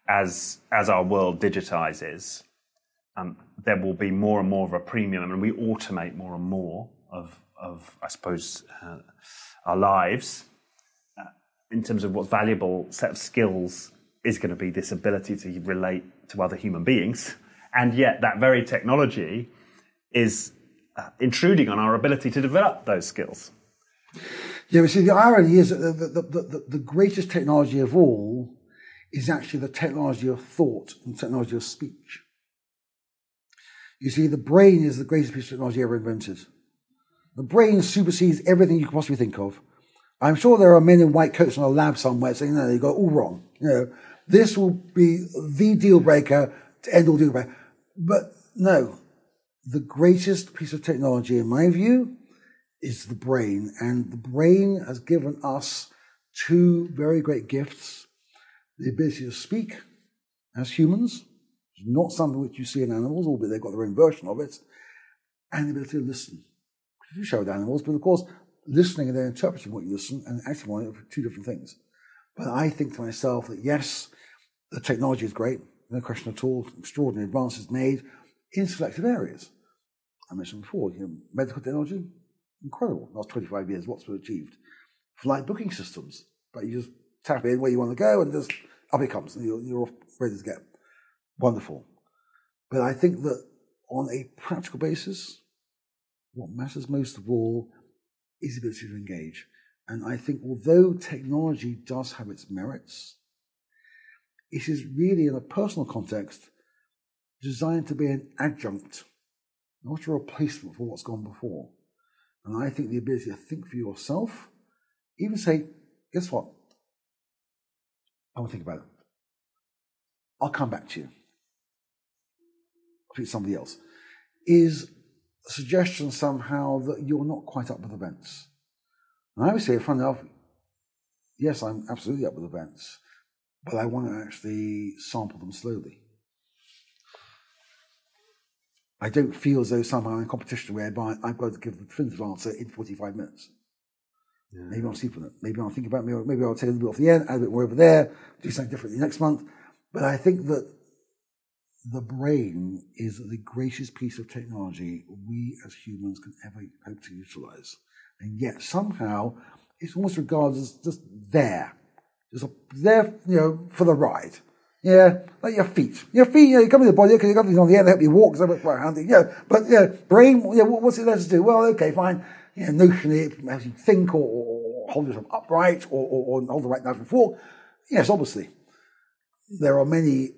as as our world digitizes, um, there will be more and more of a premium, and we automate more and more of, of I suppose, uh, our lives. Uh, in terms of what valuable set of skills is going to be this ability to relate to other human beings, and yet that very technology is uh, intruding on our ability to develop those skills. Yeah, but see, the irony is that the, the, the, the, greatest technology of all is actually the technology of thought and technology of speech. You see, the brain is the greatest piece of technology ever invented. The brain supersedes everything you can possibly think of. I'm sure there are men in white coats in a lab somewhere saying, no, you got all wrong. You know, this will be the deal breaker to end all deal breaker. But no, the greatest piece of technology, in my view, is the brain. And the brain has given us two very great gifts the ability to speak as humans it's not something which you see in animals, albeit they've got their own version of it, and the ability to listen. You show with animals, but of course, listening and then interpreting what you listen and acting on it are two different things. But I think to myself that yes, the technology is great, no question at all, extraordinary advances made in selected areas. I mentioned before, you know, medical technology, incredible. Last 25 years, what's been achieved? Flight booking systems, but you just tap in where you want to go and just up it comes, and you're, you're ready to go wonderful. But I think that on a practical basis, what matters most of all is the ability to engage. And I think although technology does have its merits, it is really in a personal context designed to be an adjunct, not a replacement for what's gone before. And I think the ability to think for yourself even say, guess what? I to think about it. I'll come back to you. I'll somebody else. Is a suggestion somehow that you're not quite up with events. And I would say, funny enough, yes, I'm absolutely up with events, but I want to actually sample them slowly. I don't feel as though somehow I'm in competition whereby I've got to give the definitive answer in 45 minutes. Yeah. Maybe I'll sleep on it. Maybe I'll think about it. Maybe I'll take a little bit off the end, add a bit more over there, do something differently next month. But I think that the brain is the greatest piece of technology we as humans can ever hope to utilize. And yet somehow it's almost regarded as just there. Just there, you know, for the ride. Yeah, like your feet. Your feet, you know, you come in the body, okay, you got things on the end, they help you walk, so quite handy. Yeah, but yeah, brain, yeah, what's it there to do? Well, okay, fine. Yeah, notionally, it helps you think or, or hold yourself upright or, or, or hold the right knife and fork. Yes, obviously. There are many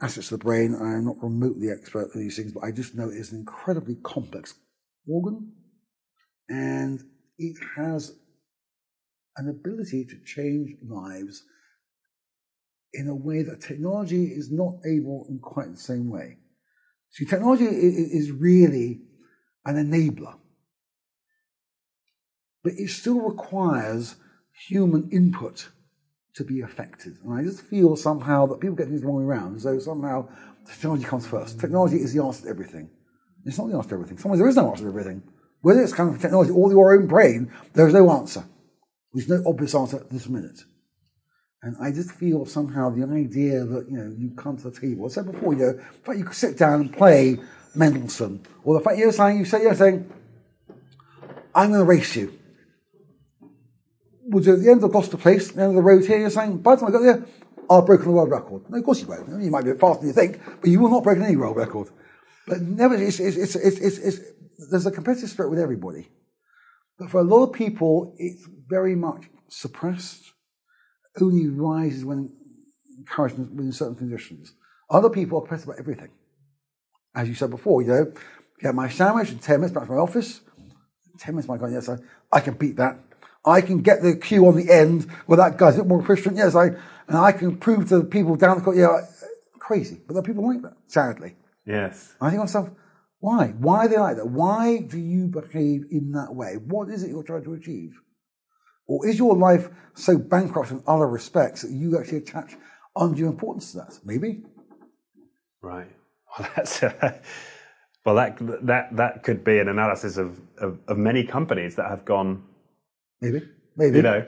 aspects of the brain. I'm not remotely expert in these things, but I just know it's an incredibly complex organ and it has an ability to change lives in a way that technology is not able in quite the same way. See, technology is really an enabler, but it still requires human input to be effective. And I just feel somehow that people get things the wrong way around, So somehow technology comes first. Technology is the answer to everything. It's not the answer to everything. Sometimes there is no answer to everything. Whether it's coming from technology or your own brain, there is no answer. There's no obvious answer at this minute. And I just feel somehow the idea that, you know, you come to the table. I said before, you know, fact you could sit down and play Mendelssohn, or the fact you're saying, you say, you're saying, I'm going to race you you at the end of the Gloucester Place, the end of the road here, you're saying, by the time I got there, I've broken the world record. No, of course you won't. You might be faster than you think, but you will not break any world record. But never, it's, it's, it's, it's, there's a competitive spirit with everybody. But for a lot of people, it's very much suppressed, only rises when encouraged within certain conditions. Other people are competitive about everything. As you said before, you know, get my sandwich in 10 minutes back to my office. 10 minutes, my God, yes, I, I can beat that. I can get the queue on the end where that guy's a bit more efficient. Yes, I, and I can prove to the people down the court, yeah, crazy. But there are people like that, sadly. Yes. I think to myself, why? Why are they like that? Why do you behave in that way? What is it you're trying to achieve? Or is your life so bankrupt in other respects that you actually attach undue importance to that? Maybe. Right. Well, that's. Uh, well, that that that could be an analysis of, of, of many companies that have gone Maybe. Maybe. You know,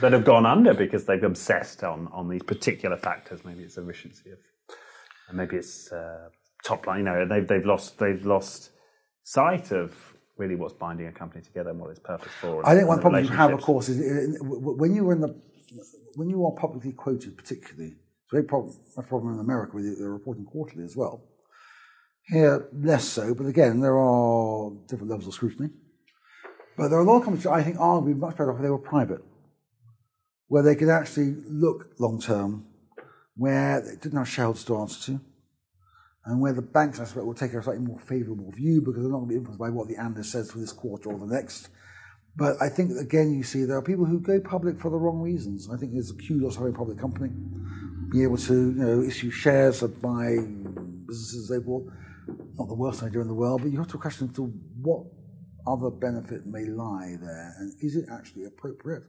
that have gone under because they've obsessed on, on these particular factors. Maybe it's efficiency of, and maybe it's uh, top line. You know, they've, they've lost, they've lost sight of really what's binding a company together and what its purpose for. I think one problem you have, of course, is when you were in the, when you are publicly quoted, particularly, it's a very problem, a problem in America with they're reporting quarterly as well. Here, less so, but again, there are different levels of scrutiny. But there are a lot of companies that I think are be much better off if they were private, where they could actually look long term, where they didn't have shareholders to answer to, and where the banks, I suspect, will take a slightly more favourable view because they're not going to be influenced by what the analyst says for this quarter or the next. But I think, again, you see there are people who go public for the wrong reasons. I think there's a kudos having a public company, be able to you know, issue shares and buy businesses, they will. Not the worst idea in the world, but you have to question to what other benefit may lie there, and is it actually appropriate?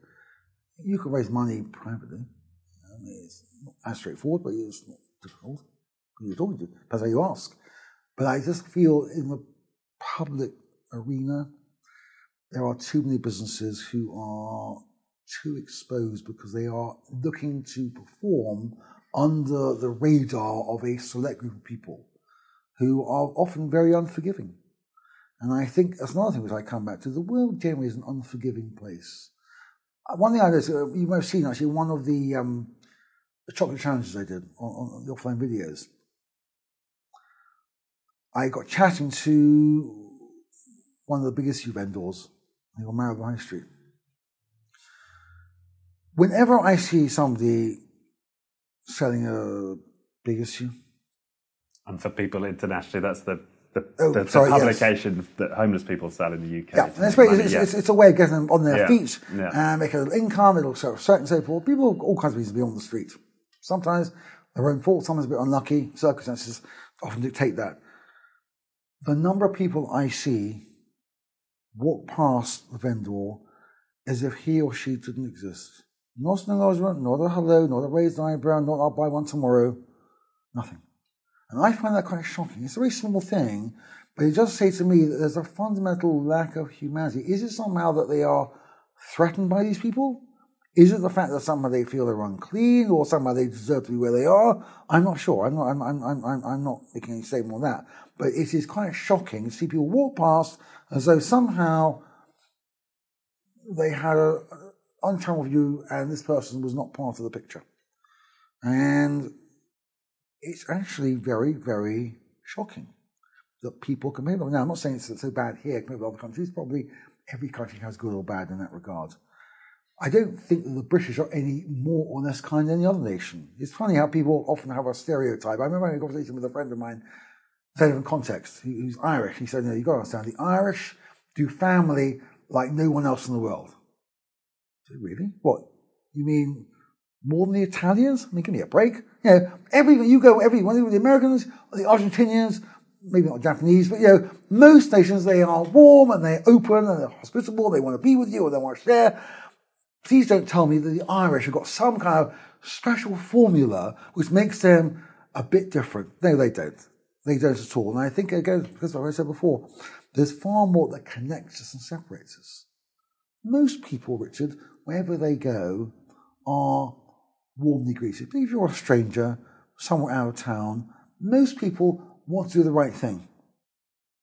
You can raise money privately. I mean, it's not as straightforward, but it's not difficult. Who you're talking to how you ask. But I just feel in the public arena, there are too many businesses who are too exposed because they are looking to perform under the radar of a select group of people who are often very unforgiving. And I think that's another thing which I come back to. The world generally is an unforgiving place. Uh, one thing I did, uh, you might have seen actually one of the, um, the chocolate challenges I did on, on, the offline videos. I got chatting to one of the biggest issue vendors, on Marylebone High Street. Whenever I see somebody selling a big issue, and for people internationally, that's the the, Oh, the, the sorry, yes. that homeless people sell in the UK. Yeah, and it's, make very, money, it's, yeah. it's, it's a way of getting them on their Yeah, feet yeah. and make a little income, little self-respect and so forth. People, all kinds of reasons to be on the street. Sometimes their own fault, sometimes a bit unlucky. Circumstances often dictate that. The number of people I see walk past the vendor as if he or she didn't exist. Not an acknowledgement, not a hello, not a raised eyebrow, not I'll buy one tomorrow. Nothing. And I find that quite shocking. It's a very small thing, but it does say to me that there's a fundamental lack of humanity. Is it somehow that they are threatened by these people? Is it the fact that somehow they feel they're unclean or somehow they deserve to be where they are? I'm not sure. I'm not, I'm, I'm, I'm, I'm- not making any statement on that. But it is quite shocking to see people walk past as though somehow they had a unchanneled view and this person was not part of the picture. And it's actually very, very shocking that people can make them. Now, I'm not saying it's so bad here compared to other countries. Probably every country has good or bad in that regard. I don't think that the British are any more or less kind than any other nation. It's funny how people often have a stereotype. I remember having a conversation with a friend of mine, same in context, who- who's Irish. He said, no, you've got to understand, the Irish do family like no one else in the world. I said, really? What? You mean more than the Italians? I mean, give me a break. You know, every you go every one of the Americans, the Argentinians, maybe not Japanese, but you know, most nations they are warm and they're open and they're hospitable. They want to be with you and they want to share. Please don't tell me that the Irish have got some kind of special formula which makes them a bit different. No, they don't. They don't at all. And I think again, because like I said before, there's far more that connects us and separates us. Most people, Richard, wherever they go, are warmly greeted. But if you're a stranger, somewhere out of town, most people want to do the right thing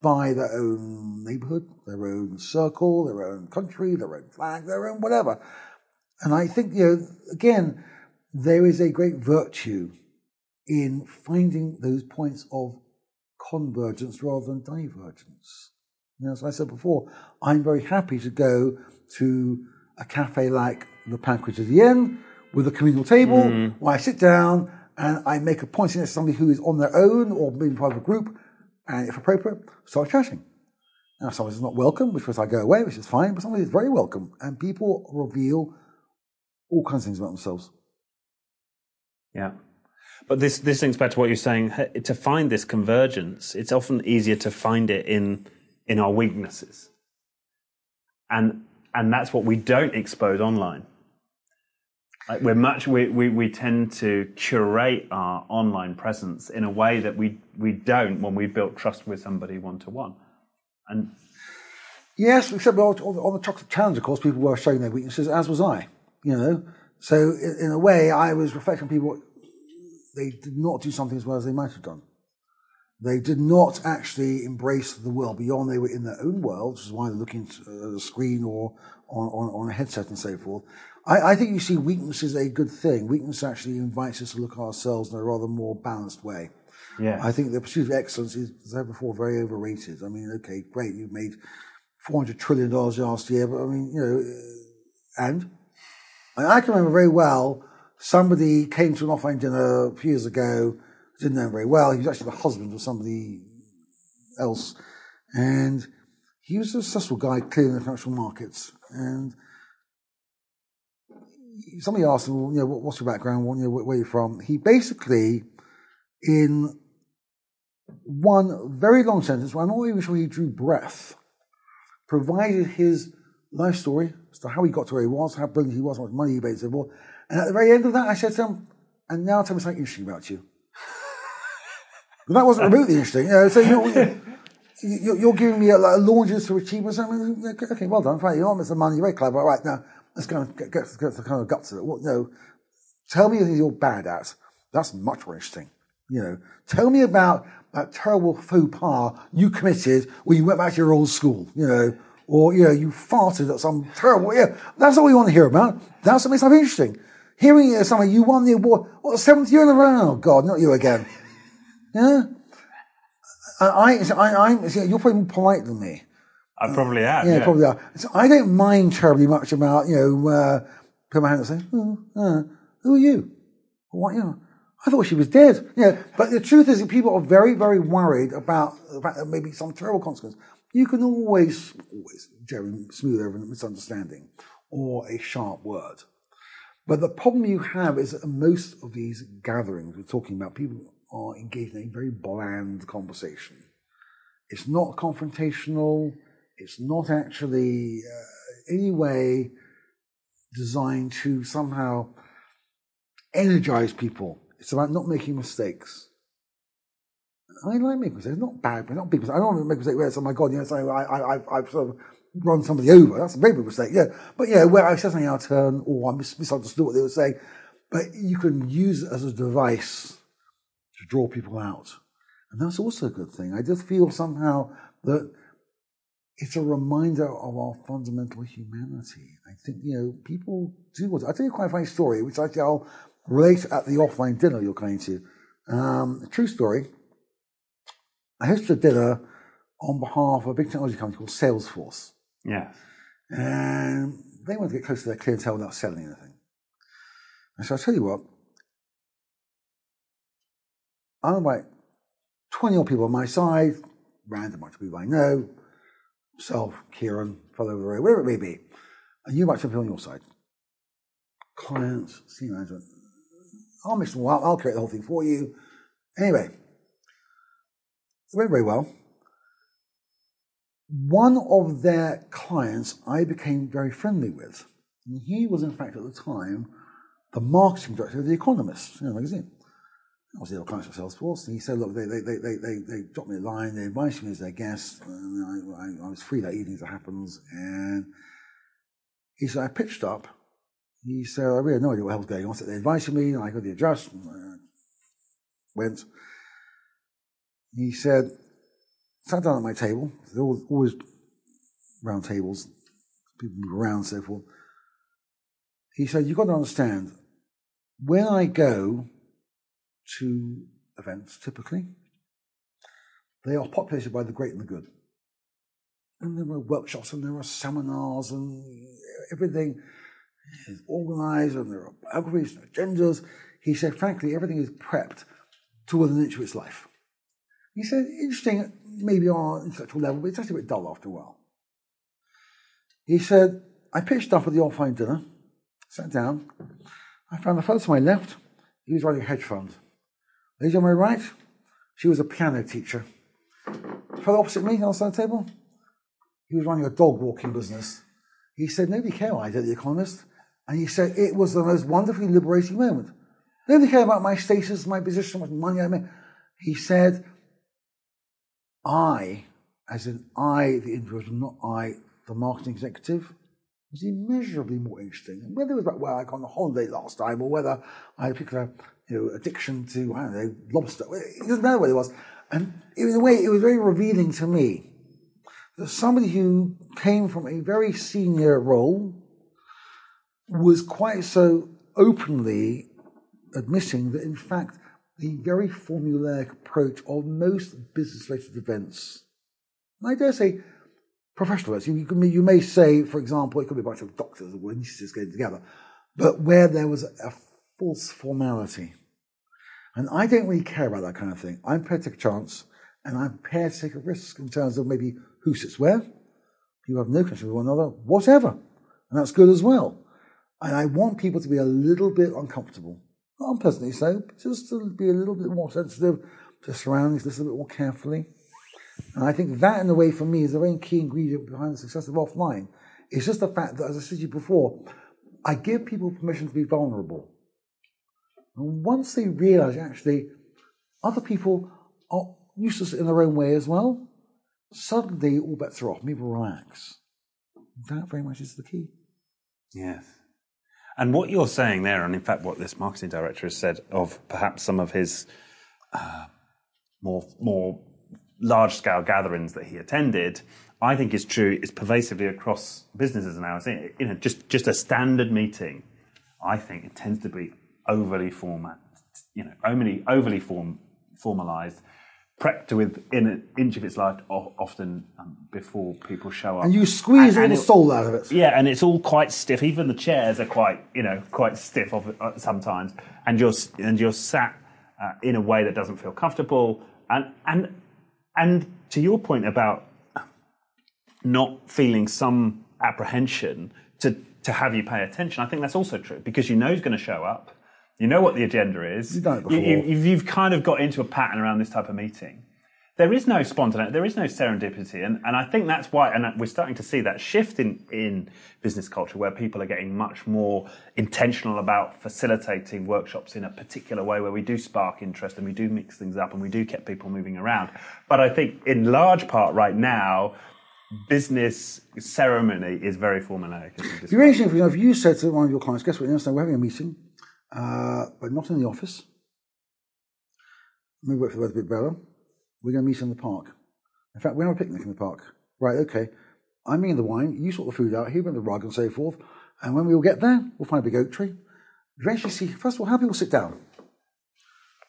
by their own neighborhood, their own circle, their own country, their own flag, their own whatever. And I think, you know, again, there is a great virtue in finding those points of convergence rather than divergence. You know, as I said before, I'm very happy to go to a cafe like the Pain Quotidien with a communal table mm. where I sit down and I make a point to somebody who is on their own or being part of a group and if appropriate, start chatting. Now, somebody's not welcome, which was I go away, which is fine, but somebody is very welcome and people reveal all kinds of things about themselves. Yeah. But this, this links back to what you're saying. To find this convergence, it's often easier to find it in, in our weaknesses. And, and that's what we don't expose online. Like we're much, we, we, we tend to curate our online presence in a way that we, we don't when we've built trust with somebody one to one. And Yes, except on, on the chocolate challenge, of course, people were showing their weaknesses, as was I. You know, so in, in a way, I was reflecting on people. They did not do something as well as they might have done. They did not actually embrace the world beyond. They were in their own world, which is why they're looking at a screen or on, on, on a headset and so forth. I, I think you see weakness is a good thing. Weakness actually invites us to look at ourselves in a rather more balanced way. yeah, I think the pursuit of excellence is, as I said before, very overrated. I mean, okay, great, you've made four hundred trillion dollars last year, but I mean, you know, uh, I, can remember very well. Somebody came to an offline dinner a few years ago. Didn't know him very well. He was actually the husband of somebody else, and he was a successful guy, clearly in the financial markets. And somebody asked him, well, you know, what- what's your background? What, you know, where, are you from? He basically, in one very long sentence, where I'm not even sure he drew breath, provided his life story as to how he got to where he was, how brilliant he was, how much money he made, and so forth. And at the very end of that, I said to him, and now tell me something interesting about you. And that wasn't remotely interesting. You know, so you're, you're, you're giving me a, like, launches to achievements. I mean, okay, well done. Fine. You're Mr. Money. You're very clever. All right, now let's go and get, get, get the kind of guts of it. What, no, tell me you're bad at. That's much more interesting. You know, tell me about that terrible faux pas you committed when you went back to your old school. You know, or you know, you farted at some terrible. Yeah, that's all we want to hear about. That's what makes life interesting. Hearing uh, something you won the award, what seventh year in a row? Oh God, not you again. Yeah. I, I, see, you're probably more polite than me. I probably have. Yeah, yeah. probably are. So I don't mind terribly much about, you know, uh, put my hand up and say, oh, uh, who are you? What, you know, I thought she was dead. Yeah, but the truth is that people are very, very worried about the fact that maybe some terrible consequence. You can always, always, Jerry, smooth over a misunderstanding or a sharp word. But the problem you have is that most of these gatherings we're talking about, people are engaged in a very bland conversation. It's not confrontational. It's not actually uh, any way designed to somehow energize people. It's about not making mistakes. I like making mistakes, not bad, but not big mistakes. I don't want to make mistakes where it's, oh my God, you know, I, I, I, I've sort of run somebody over. That's a very big mistake, yeah. But yeah, where I said something out of turn or I mis- misunderstood what they were saying. But you can use it as a device to draw people out. And that's also a good thing. I just feel somehow that it's a reminder of our fundamental humanity. I think, you know, people do what, I'll tell you quite a funny story, which I tell relate at the offline dinner you're going to. Um, true story. I hosted a dinner on behalf of a big technology company called Salesforce. Yes. And they wanted to get close to their clientele without selling anything. And so "I'll tell you what, I'm about 20 odd people on my side, random bunch of people I know, self, Kieran, fellow over the road, whatever it may be. And you might have people on your side. Clients, senior management. I'll mix them all up, I'll create the whole thing for you. Anyway, it went very well. One of their clients I became very friendly with. And he was, in fact, at the time, the marketing director of The Economist, you know, magazine. I was the client of Salesforce, and he said, look, they, they, they, they, they, they dropped me a line, they invited me as their guest, and I, I, I was free that evening as it happens, and he said, I pitched up. He said, I really had no idea what the hell was going on. So they invited me, and I got the address, and I went. He said, sat down at my table. There was always round tables, people move around and so forth. He said, You've got to understand, when I go to events, typically, they are populated by the great and the good. And there are workshops and there are seminars and everything is organized and there are biographies and agendas. He said, frankly, everything is prepped to within an inch of its life. He said, interesting, maybe on intellectual level, but it's actually a bit dull after a while. He said, I pitched up at the offline dinner, sat down. I found the fellow to my left, he was running a hedge fund. The lady on my right, she was a piano teacher. The fellow opposite me on the side table, he was running a dog walking business. He said, Nobody cared what I did The Economist. And he said, It was the most wonderfully liberating moment. Nobody cared about my status, my position, what money I made. He said, I, as in I, the individual, not I, the marketing executive, was immeasurably more interesting. And whether it was about where I got on the holiday last time or whether I had a particular you know, addiction to, I don't know, lobster, it doesn't matter what it was. And in a way, it was very revealing to me that somebody who came from a very senior role was quite so openly admitting that, in fact, the very formulaic approach of most business-related events, and I dare say professional events, you, can, you may say, for example, it could be a bunch of doctors or institutes getting together, but where there was a false formality. And I don't really care about that kind of thing. I'm prepared to take a chance, and I'm prepared to take a risk in terms of maybe who sits where. People have no connection with one another, whatever. And that's good as well. And I want people to be a little bit uncomfortable not unpleasantly so, just to be a little bit more sensitive to surroundings, listen a little bit more carefully. And I think that, in a way, for me, is a very key ingredient behind the success of offline. It's just the fact that, as I said to you before, I give people permission to be vulnerable. And once they realize actually other people are useless in their own way as well, suddenly all bets are off. People relax. That very much is the key. Yes. And what you're saying there, and in fact, what this marketing director has said of perhaps some of his uh, more more large scale gatherings that he attended, I think is true. Is pervasively across businesses now. You know, just just a standard meeting. I think it tends to be overly format, you know, overly overly form formalized prepped within an inch of its life often um, before people show up. And you squeeze and, all and the soul out of it. Yeah, and it's all quite stiff. Even the chairs are quite, you know, quite stiff of, uh, sometimes. And you're and you're sat uh, in a way that doesn't feel comfortable. And, and, and to your point about not feeling some apprehension to, to have you pay attention, I think that's also true because you know he's going to show up. You know what the agenda is. You've done it before. You, you, you've kind of got into a pattern around this type of meeting there is no spontaneity, there is no serendipity, and, and I think that's why, and we're starting to see that shift in, in business culture where people are getting much more intentional about facilitating workshops in a particular way where we do spark interest and we do mix things up and we do get people moving around. But I think in large part right now, business ceremony is very formulaic. It'd be very interesting if, you if you said to one of your clients, guess what, you know, we're having a meeting, uh, but not in the office. Maybe wait for the weather a bit better we're going to meet in the park. In fact, we're going to have a picnic in the park. Right, okay. I'm in the wine, you sort the food out, he bring the rug and so forth. And when we all get there, we'll find a big oak tree. Eventually see, first of all, how people sit down.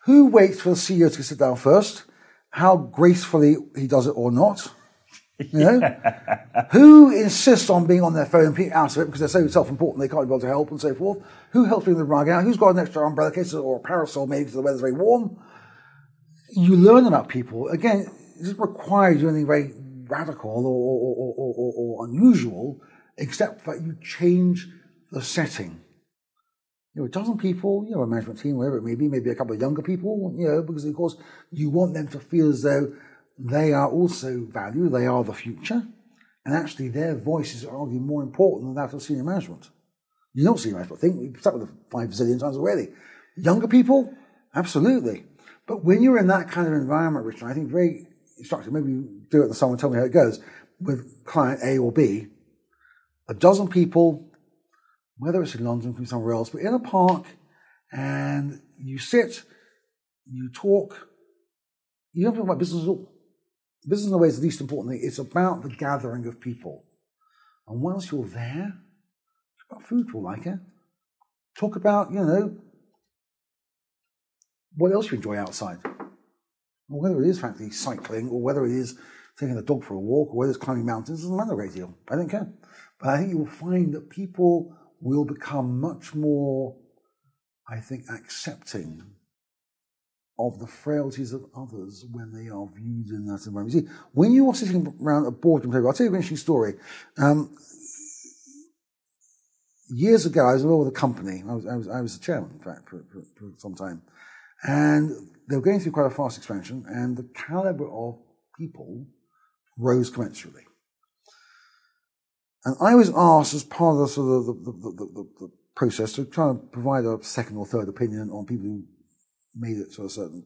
Who waits for the CEO to sit down first? How gracefully he does it or not? You know? Who insists on being on their phone and being out of it because they're so self-important they can't be able to help and so forth? Who helps bring the rug out? Who's got an extra umbrella case or a parasol maybe because the weather's very warm? you learn about people. Again, it doesn't require you anything very radical or, or, or, or, unusual, except that you change the setting. You know, a dozen people, you know, a management team, whatever it may be, maybe a couple of younger people, you know, because of course you want them to feel as though they are also value, they are the future, and actually their voices are arguably more important than that of senior management. You don't senior management, think we've stuck with it five zillion times already. Younger people, absolutely. But when you're in that kind of environment, Richard, I think very instructive, maybe you do it and someone tell me how it goes, with client A or B, a dozen people, whether it's in London from somewhere else, but in a park, and you sit, you talk, you don't talk about business at all. Business in a way is the least important thing. It's about the gathering of people. And once you're there, talk about food for like it. Talk about, you know, what else you enjoy outside? Or whether it is, frankly, cycling, or whether it is taking the dog for a walk, or whether it's climbing mountains, doesn't matter a great deal. I don't care. But I think you will find that people will become much more, I think, accepting of the frailties of others when they are viewed in that environment. You see, when you are sitting around a boardroom table, I'll tell you an interesting story. Um, years ago, I was involved with a company. I was, I was, I was the chairman, in fact, for, for, for some time. And they were going through quite a fast expansion, and the caliber of people rose commensurately. And I was asked as part of the sort of the, the, the, the, process to try and provide a second or third opinion on people who made it to a certain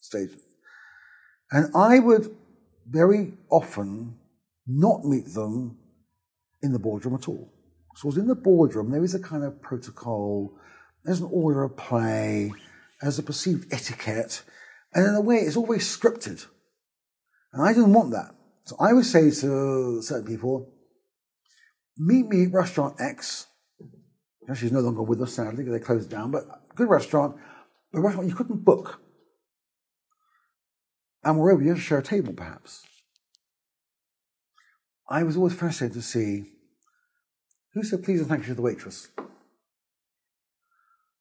stage. And I would very often not meet them in the boardroom at all. So in the boardroom, there is a kind of protocol, there's an order of play, there's a perceived etiquette, and in a way it's always scripted. And I didn't want that. So I would say to certain people, meet me at restaurant X. She's no longer with us, sadly, because they closed down, but good restaurant, a restaurant you couldn't book. And moreover, you had to share a table, perhaps. I was always fascinated to see who said please and thank you to the waitress.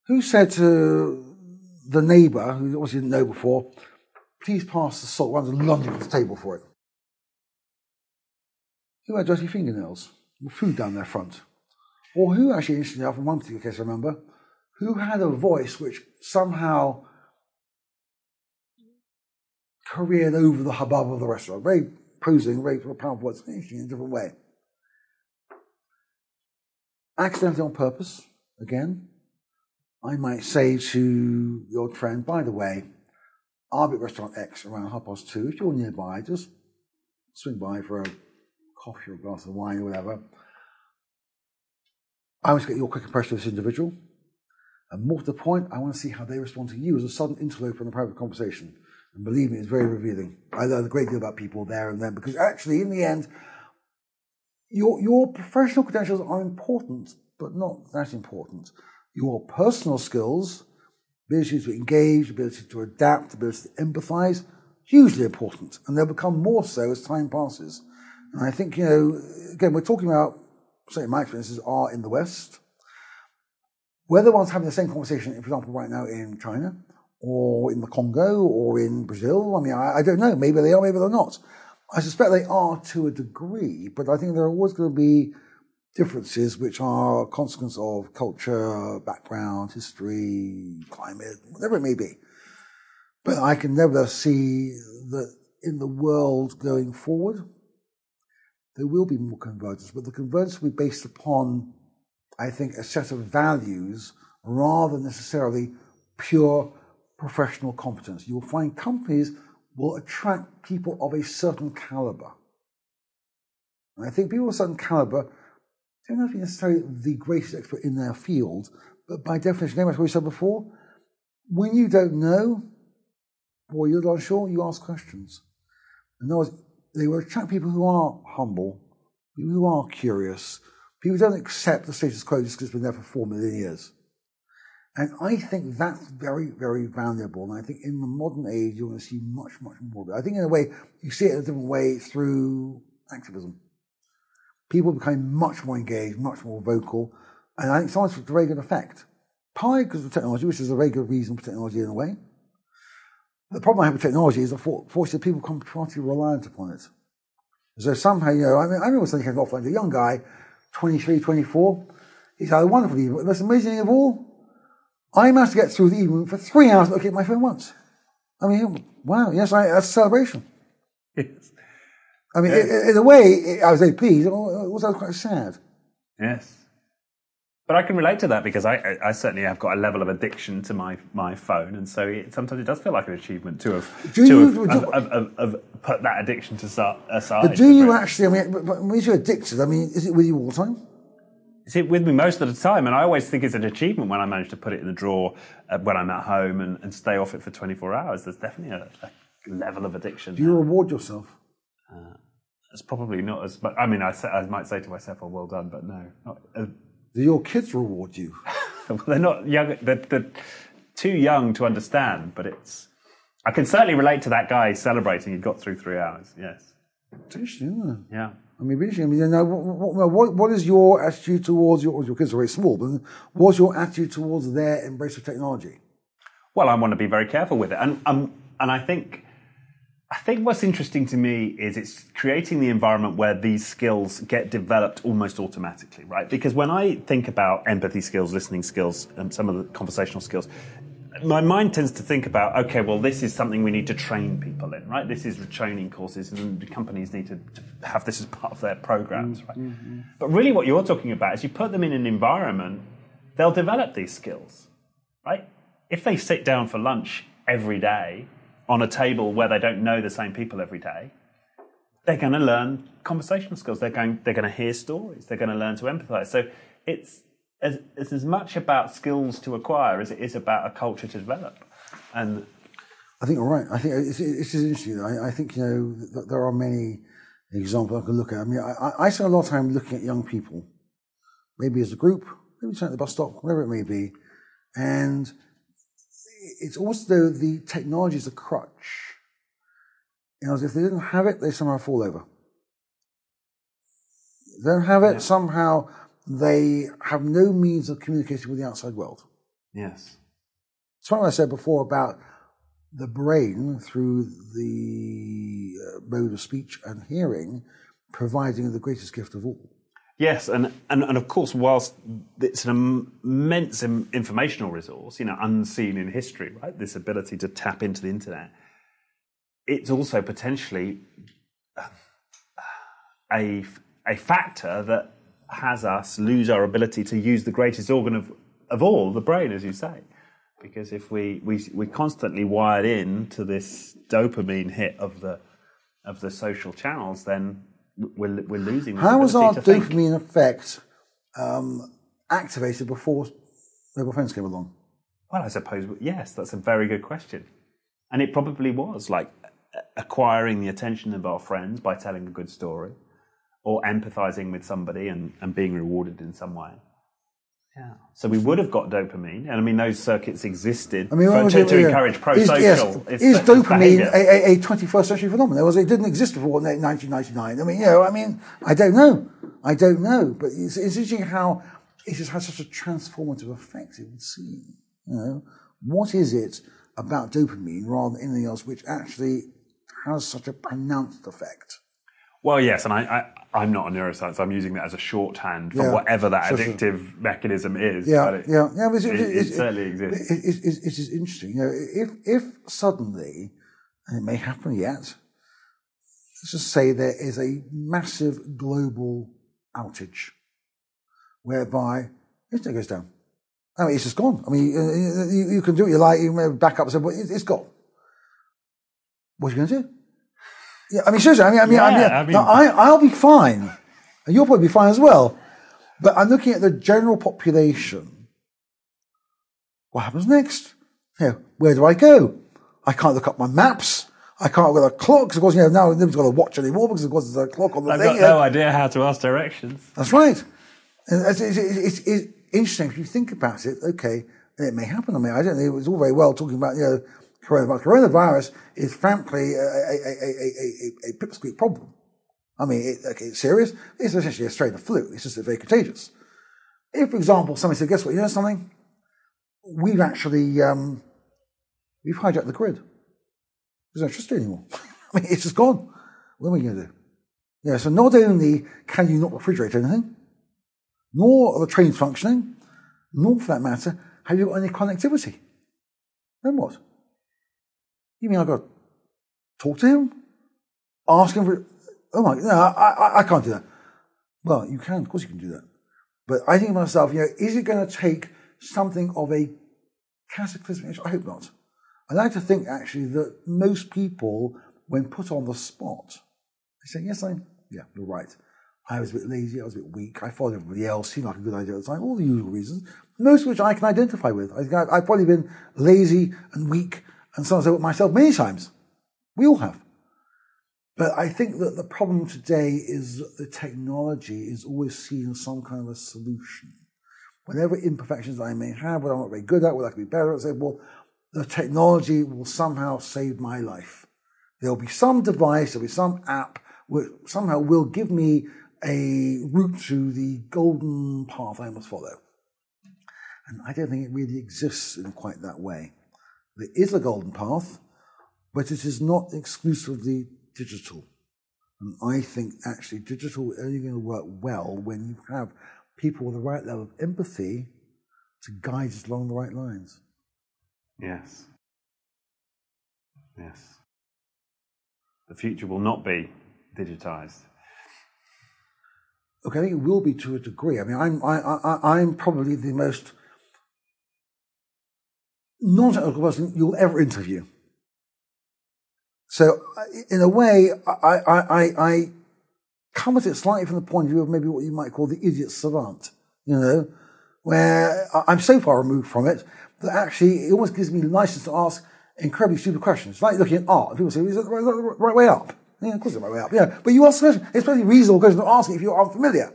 Who said to the neighbour, who obviously didn't know before, please pass the salt around lunge across the table for it. Who had dirty fingernails? Food down their front. Or who actually, interestingly enough, in one particular case I remember, who had a voice which somehow careered over the hubbub of the restaurant. Very posing, very powerful voice, in a different way. Accidentally on purpose, again, I might say to your friend, by the way, I'll be at restaurant X around half past two. If you're nearby, just swing by for a coffee or a glass of wine or whatever. I to get your quick impression of this individual. And more to the point, I want to see how they respond to you as a sudden interloper in a private conversation. And believe me, it's very revealing. I learned a great deal about people there and then because actually, in the end, your, your professional credentials are important, but not that important. Your personal skills, ability to engage, ability to adapt, ability to empathize, hugely important. And they'll become more so as time passes. And I think, you know, again, we're talking about, certainly my experiences are in the West. Whether one's having the same conversation, for example, right now in China, or in the Congo or in Brazil. I mean, I, I don't know. Maybe they are, maybe they're not. I suspect they are to a degree, but I think there are always going to be differences which are a consequence of culture, background, history, climate, whatever it may be. But I can never see that in the world going forward, there will be more convergence, but the convergence will be based upon, I think, a set of values rather than necessarily pure professional competence. You'll find companies will attract people of a certain caliber. And I think people of a certain caliber don't have to be necessarily the greatest expert in their field, but by definition, as we said before, when you don't know or you're not sure, you ask questions. In other words, they will attract people who are humble, people who are curious, people don't accept the status quo just because it's been there for four million years. And I think that's very, very valuable. And I think in the modern age, you're going to see much, much more of it. I think in a way, you see it in a different way through activism. People become much more engaged, much more vocal. And I think science it's a very good effect. Partly because of technology, which is a very good reason for technology in a way. The problem I have with technology is, unfortunately, people become partly reliant upon it. So somehow, you know, I mean, I remember something came off like a young guy, 23, 24. He said, wonderful, evening, the most amazing of all, I managed to get through the evening for three hours looking at my phone once. I mean, wow, yes, I, that's a celebration. Yes. I mean, yes. in, in, a way, I was very pleased. It was quite sad. Yes. But I can relate to that because I, I certainly have got a level of addiction to my, my phone, and so it, sometimes it does feel like an achievement to have, to you, have, have, have, have, put that addiction to aside. But do you actually? I mean, when you're addicted, I mean, is it with you all the time? Is it with me most of the time, and I always think it's an achievement when I manage to put it in the drawer uh, when I'm at home and, and, stay off it for 24 hours. There's definitely a, a level of addiction. Do you reward yourself? Uh, it's probably not as. But I mean, I, I might say to myself, "Oh, well done," but no, not, uh, do your kids reward you? well, they're not young. They're, they're, too young to understand. But it's. I can certainly relate to that guy celebrating he got through three hours. Yes. Interesting. Yeah. I mean, really, I mean, you know, what, what, what is your attitude towards your, your kids are very small, but what's your attitude towards their embrace of technology? Well, I want to be very careful with it. And, um, and I think I think what's interesting to me is it's creating the environment where these skills get developed almost automatically, right? Because when I think about empathy skills, listening skills, and some of the conversational skills, my mind tends to think about, okay, well, this is something we need to train people in, right? This is training courses, and companies need to, to have this as part of their programs, right? Mm-hmm. But really, what you're talking about is you put them in an environment, they'll develop these skills, right? If they sit down for lunch every day, on a table where they don't know the same people every day, they're going to learn conversational skills. They're going, they're going to hear stories. They're going to learn to empathize. So it's as, it's as much about skills to acquire as it is about a culture to develop. And I think you're right. I think it's, it's interesting. I, I, think you know there are many examples I can look at. I mean, I, I spend a lot of time looking at young people, maybe as a group, maybe at the bus stop, whatever it may be, and it's almost though the technology is a crutch. You know, if they didn't have it, they somehow fall over. If they don't have it, yeah. somehow they have no means of communicating with the outside world. Yes. It's what I said before about the brain through the uh, mode of speech and hearing providing the greatest gift of all. Yes, and, and, and of course, whilst it's an immense informational resource, you know, unseen in history, right? This ability to tap into the internet, it's also potentially uh, a, a factor that has us lose our ability to use the greatest organ of, of all, the brain, as you say. Because if we, we, we're constantly wired in to this dopamine hit of the, of the social channels, then we're, we're losing. How was our dopamine effect um, activated before mobile phones came along? Well, I suppose yes. That's a very good question, and it probably was like acquiring the attention of our friends by telling a good story, or empathizing with somebody and, and being rewarded in some way. Yeah. So we would have got dopamine, and I mean those circuits existed I mean, for, to, to yeah. encourage pro-social. Is, yes, is dopamine a, a, 21st century phenomenon? Was it didn't exist before 1999? I mean, you know, I mean, I don't know, I don't know, but it's, it's interesting how it has had such a transformative effect. It would seem, you know, what is it about dopamine rather than anything else, which actually has such a pronounced effect. Well, yes, and I, I, am not a neuroscientist. I'm using that as a shorthand for Yeah. whatever that addictive mechenism is. Yeah, but it, yeah, yeah. But it, it certainly exists. It, it, it, it is interesting. You know, if if suddenly, and it may happen yet, let's just say there is a massive global outage, whereby internet goes down. I mean, it's just gone. I mean, you, you can do what you like. You may back up but it, it's gone. What are you going to do? Yeah, I mean, seriously. I mean, I mean, I mean, Yeah, I mean- I, I'll be fine, and you'll probably be fine as well. But I'm looking at the general population. What happens next? You know, where do I go? I can't look up my maps. I can't look at a clock because, of course, you know, now nobody's got a watch anymore because, of course, there's a clock on the I've thing. got no idea how to ask directions. That's right. And it's, it's, it's, it's interesting if you think about it. Okay, it may happen. I mean, I don't know. It was all very well talking about you know coronavirus. Coronavirus is frankly a, a, a, a, pipsqueak problem. I mean, it, okay, it's serious. It's essentially a strain of flu. It's just very contagious. If, for example, somebody said, "Guess what? You know something? We've actually um, we've hijacked the grid. There's no electricity anymore. I mean, it's just gone. What are we going to do?" Yeah, so not only can you not refrigerate anything, nor are the trains functioning, nor for that matter, have you got any connectivity. Then what? You mean I've got to talk to him? Ask him for, oh my, no, I, I, I can't do that. Well, you can, of course you can do that. But I think to myself, you know, is it going to take something of a cataclysmic? I hope not. I like to think actually that most people, when put on the spot, they say, yes, I'm." yeah, you're right. I was a bit lazy, I was a bit weak, I followed everybody else, seemed like a good idea at the time, all the usual reasons, most of which I can identify with. I think I've, I've probably been lazy and weak and so so forth myself many times. We all have. But I think that the problem today is that the technology is always seen as some kind of a solution. Whatever imperfections I may have, what I'm not very good at, what I can be better at, say, well, the technology will somehow save my life. There'll be some device, there'll be some app which somehow will give me a route to the golden path I must follow. And I don't think it really exists in quite that way. There is a golden path, but it is not exclusively digital. And I think actually digital is only going to work well when you have people with the right level of empathy to guide us along the right lines. Yes. Yes. The future will not be digitized. Okay, I think it will be to a degree. I mean, I'm I, I, I'm probably the most non-technical person you'll ever interview. So, in a way, I, I, I, come at it slightly from the point of view of maybe what you might call the idiot savant. You know, where I'm so far removed from it that actually it almost gives me license to ask incredibly stupid questions. Like looking at art. People say, "Is that the right, way up?" Yeah, of course, it's the right way up. Yeah, but you ask pretty reasonable question to ask if you're unfamiliar.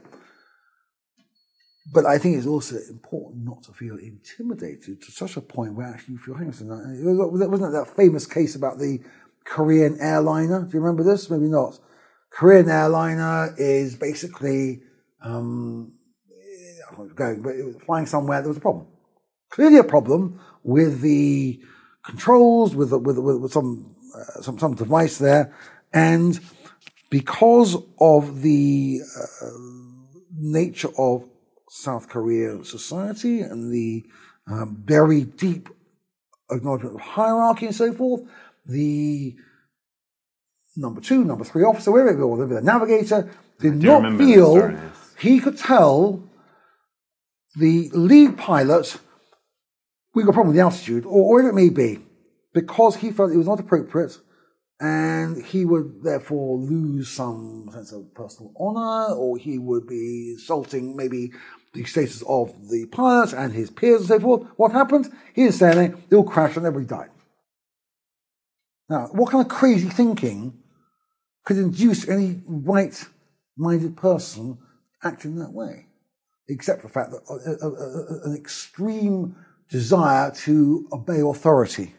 But I think it's also important not to feel intimidated to such a point where actually you feel, a second, wasn't that famous case about the Korean airliner? Do you remember this? Maybe not. Korean airliner is basically um, going, but it was flying somewhere. There was a problem. Clearly, a problem with the controls, with with, with, with some, uh, some some device there, and because of the uh, nature of South Korea society and the um, very deep acknowledgement of hierarchy and so forth, the number two, number three officer, wherever it was, the navigator, did not feel story, yes. he could tell the lead pilot we've got a problem with the altitude, or whatever it may be, because he felt it was not appropriate, and he would therefore lose some sense of personal honor, or he would be insulting maybe the status of the pilot and his peers and so forth. What happened? He say anything, they all crashed and everybody died. Now, what kind of crazy thinking could induce any right minded person acting in that way? Except for the fact that uh, uh, uh, an extreme desire to obey authority.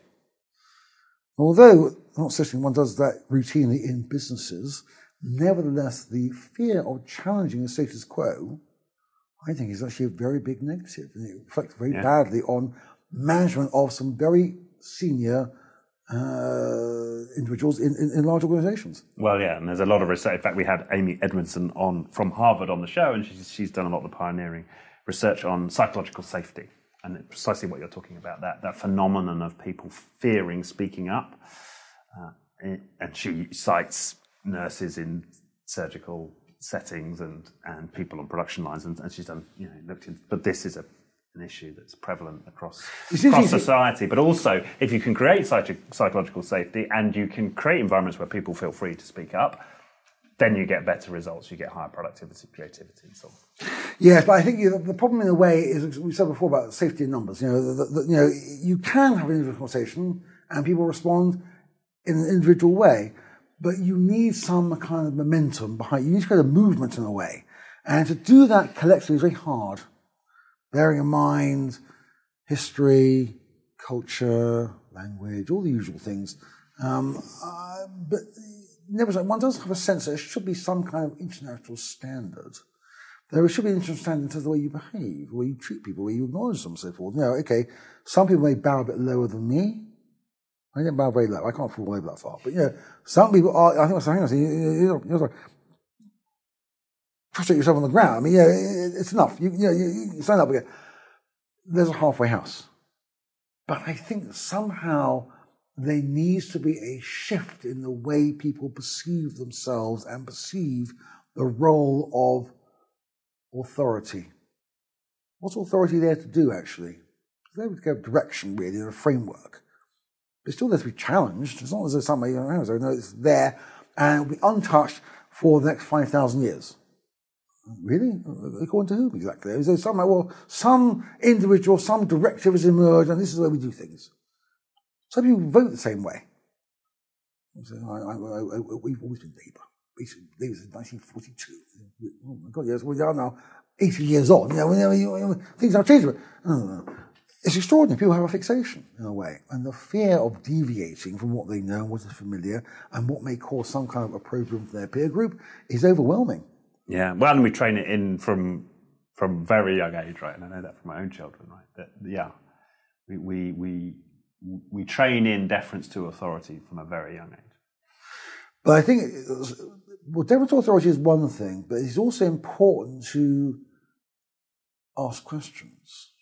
Although not suggesting one does that routinely in businesses, nevertheless, the fear of challenging the status quo, I think, is actually a very big negative, and it reflects very Yeah. badly on management of some very senior uh, individuals in, in, in, large organizations. Well, yeah, and there's a lot of research. In fact, we had Amy Edmondson on from Harvard on the show, and she's, she's done a lot of the pioneering research on psychological safety and precisely what you're talking about that, that phenomenon of people fearing speaking up. Uh, and she cites nurses in surgical settings and, and people on production lines, and, and she's done, you know, looked in, but this is a an issue that's prevalent across, across society. But also, if you can create psych- psychological safety and you can create environments where people feel free to speak up, then you get better results. You get higher productivity, creativity, and so on. Yes, but I think you know, the problem in a way is we said before about safety in numbers. You know, the, the, you know, you can have an individual conversation and people respond in an individual way, but you need some kind of momentum behind. You need to create a movement in a way, and to do that collectively is very hard bearing in mind history, culture, language, all the usual things. Um, uh, but nevertheless, one does have a sense that there should be some kind of international standard. There should be an international standard in terms of the way you behave, the way you treat people, the way you acknowledge them, so forth. You know, okay, some people may bow a bit lower than me. I bow very low. I can't fall over that far. But, yeah, some people are, I think, I think, you know, prostrate yourself on the ground. I mean, yeah, it's enough. You, you, know, you, you stand up again. There's a halfway house. But I think somehow there needs to be a shift in the way people perceive themselves and perceive the role of authority. What's authority there to do, actually? It's there to give direction, really, in a framework. It's still there to be challenged. It's not as though somebody, you know, it's there and will be untouched for the next 5,000 years. Really? According to whom exactly? Is there some, well, some individual, some directive has emerged, and this is way we do things. Some people vote the same way. I, I, I, we've always been Labour. Labour since 1942. Oh my God, yes, we are now 80 years on. You know, things have changed. But, it's extraordinary. People have a fixation in a way, and the fear of deviating from what they know and what is familiar and what may cause some kind of opprobrium for their peer group is overwhelming. Yeah, well, and we train it in from from very young age, right? And I know that from my own children, right? That yeah, we we we, we train in deference to authority from a very young age. But I think well, deference to authority is one thing, but it's also important to ask questions.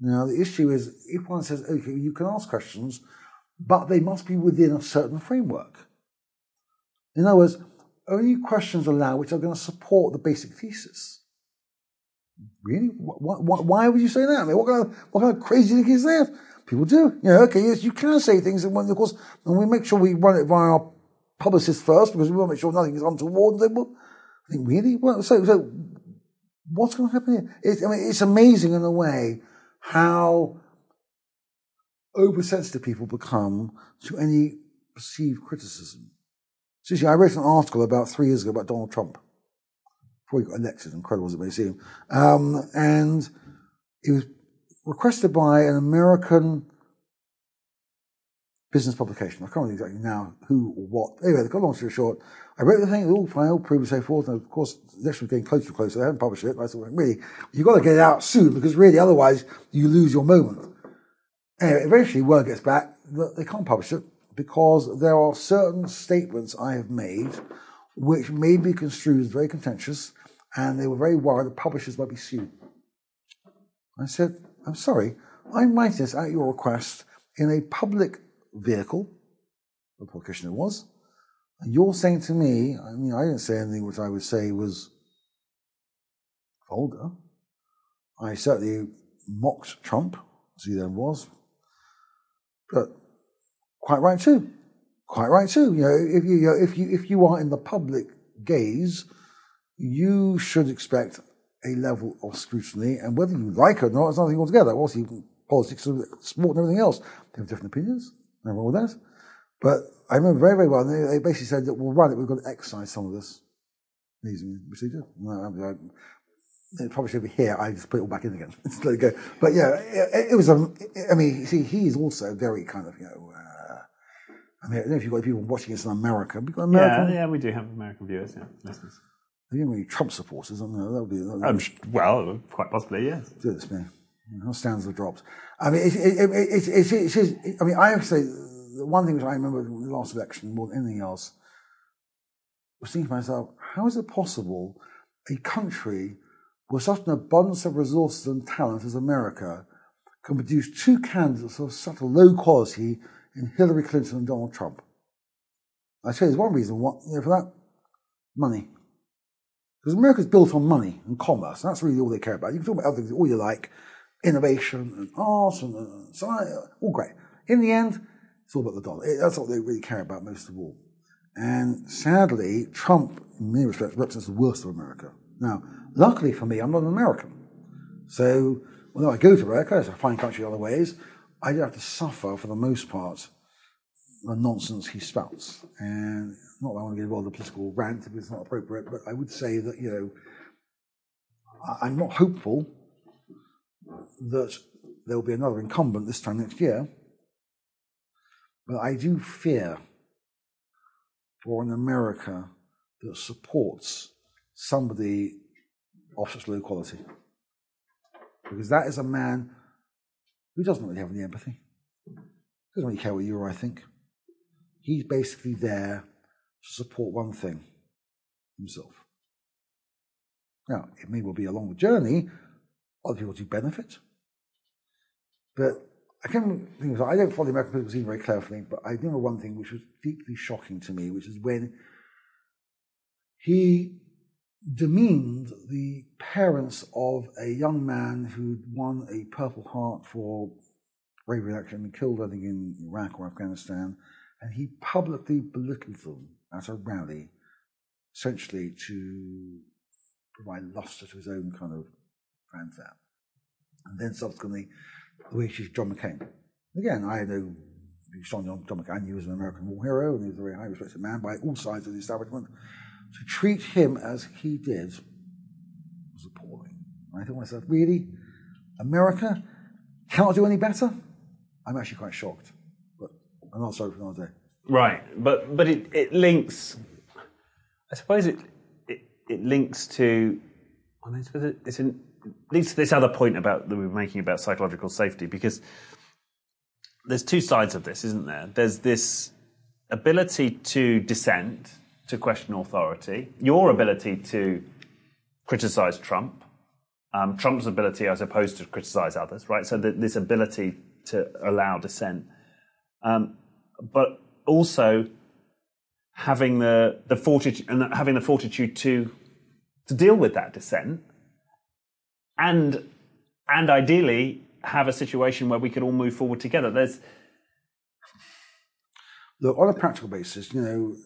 Now, the issue is if one says, okay, you can ask questions, but they must be within a certain framework. In other words, only questions allowed which are going to support the basic thesis. Really? Why, why would you say that? I mean, what kind of, what kind of crazy thing is that? People do. You know, okay, yes, you can say things, and of course, and we make sure we run it via our publicists first because we want to make sure nothing is untoward. I think, really? Well, so, so what's going to happen here? It, I mean, it's amazing in a way how oversensitive people become to any perceived criticism. Seriously, I wrote an article about three years ago about Donald Trump before he got elected. Incredible as it may seem. Um, and it was requested by an American business publication. I can't remember exactly now who or what. Anyway, the long story short, I wrote the thing, all fine, all proved and so forth. And of course, the election was getting closer and closer. They hadn't published it. I thought, really, you've got to get it out soon because really, otherwise, you lose your moment. Anyway, eventually, word gets back that they can't publish it because there are certain statements I have made which may be construed as very contentious, and they were very worried that publishers might be sued. I said, I'm sorry, I'm writing this at your request in a public vehicle, the it was, you're saying to me, I mean, I didn't say anything which I would say was vulgar. I certainly mocked Trump, as he then was, but Quite right too. Quite right too. You know, if you, you know, if you if you are in the public gaze, you should expect a level of scrutiny, and whether you like it or not, it's nothing altogether. Also, politics, sport, and everything else. They have different opinions. Nothing wrong with that. But I remember very, very well. They, they basically said that we'll run it. We've got to exercise some of this, which they did. It probably should be here. I just put it all back in again. let it go. But yeah, it, it was. Um, I mean, see, he is also very kind of you know. Uh, I mean, I don't know if you've got people watching this in America. Have got American? Yeah, yeah, we do have American viewers, yeah, listeners. Are you any Trump supporters? I don't know. That would be. That would um, well, quite possibly, yes. Do this, man. How stands the dropped. I mean, it, it, it, it, it, it, I mean, I have to say, one thing which I remember in the last election more than anything else was thinking to myself, how is it possible a country with such an abundance of resources and talent as America can produce two candidates of such a low quality in Hillary Clinton and Donald Trump? I you, there's one reason what, you know, for that money. Because America's built on money and commerce. and That's really all they care about. You can talk about other things all you like, innovation and art and, uh, and science, all great. In the end, it's all about the dollar. That's what they really care about most of all. And sadly, Trump, in many respects, represents the worst of America. Now, luckily for me, I'm not an American. So, although I go to America, it's a fine country in other ways, I don't have to suffer, for the most part, the nonsense he spouts. And not that I want to get involved in a political rant if it's not appropriate, but I would say that, you know, I'm not hopeful that there will be another incumbent this time next year, but I do fear for an America that supports somebody of such low quality. Because that is a man who doesn't really have any empathy. Doesn't really care what you or I think. He's basically there to support one thing himself. Now, it may well be a long journey, other people do benefit. But I can think I don't follow the American political scene very carefully, but I remember one thing which was deeply shocking to me, which is when he demeaned the parents of a young man who'd won a Purple Heart for bravery in action and killed, I think, in Iraq or Afghanistan, and he publicly belittled them at a rally, essentially to provide luster to his own kind of fanfare. And then subsequently, way she's John McCain. Again, I know John, John McCain, he was an American war hero and he was a very high respected man by all sides of the establishment. To treat him as he did was appalling. I thought to myself, really? America cannot do any better? I'm actually quite shocked. But I'm not sorry for another day. Right, but but it, it links. I suppose it, it it links to. I mean, it's an, leads to this other point about that we were making about psychological safety because there's two sides of this, isn't there? There's this ability to dissent, to question authority, your ability to criticize Trump, um, Trump's ability, I suppose, to criticize others, right? So this ability to allow dissent, um, but also having the the fortitude and having the fortitude to to deal with that dissent, and and ideally have a situation where we could all move forward together. There's look on a practical basis, you know.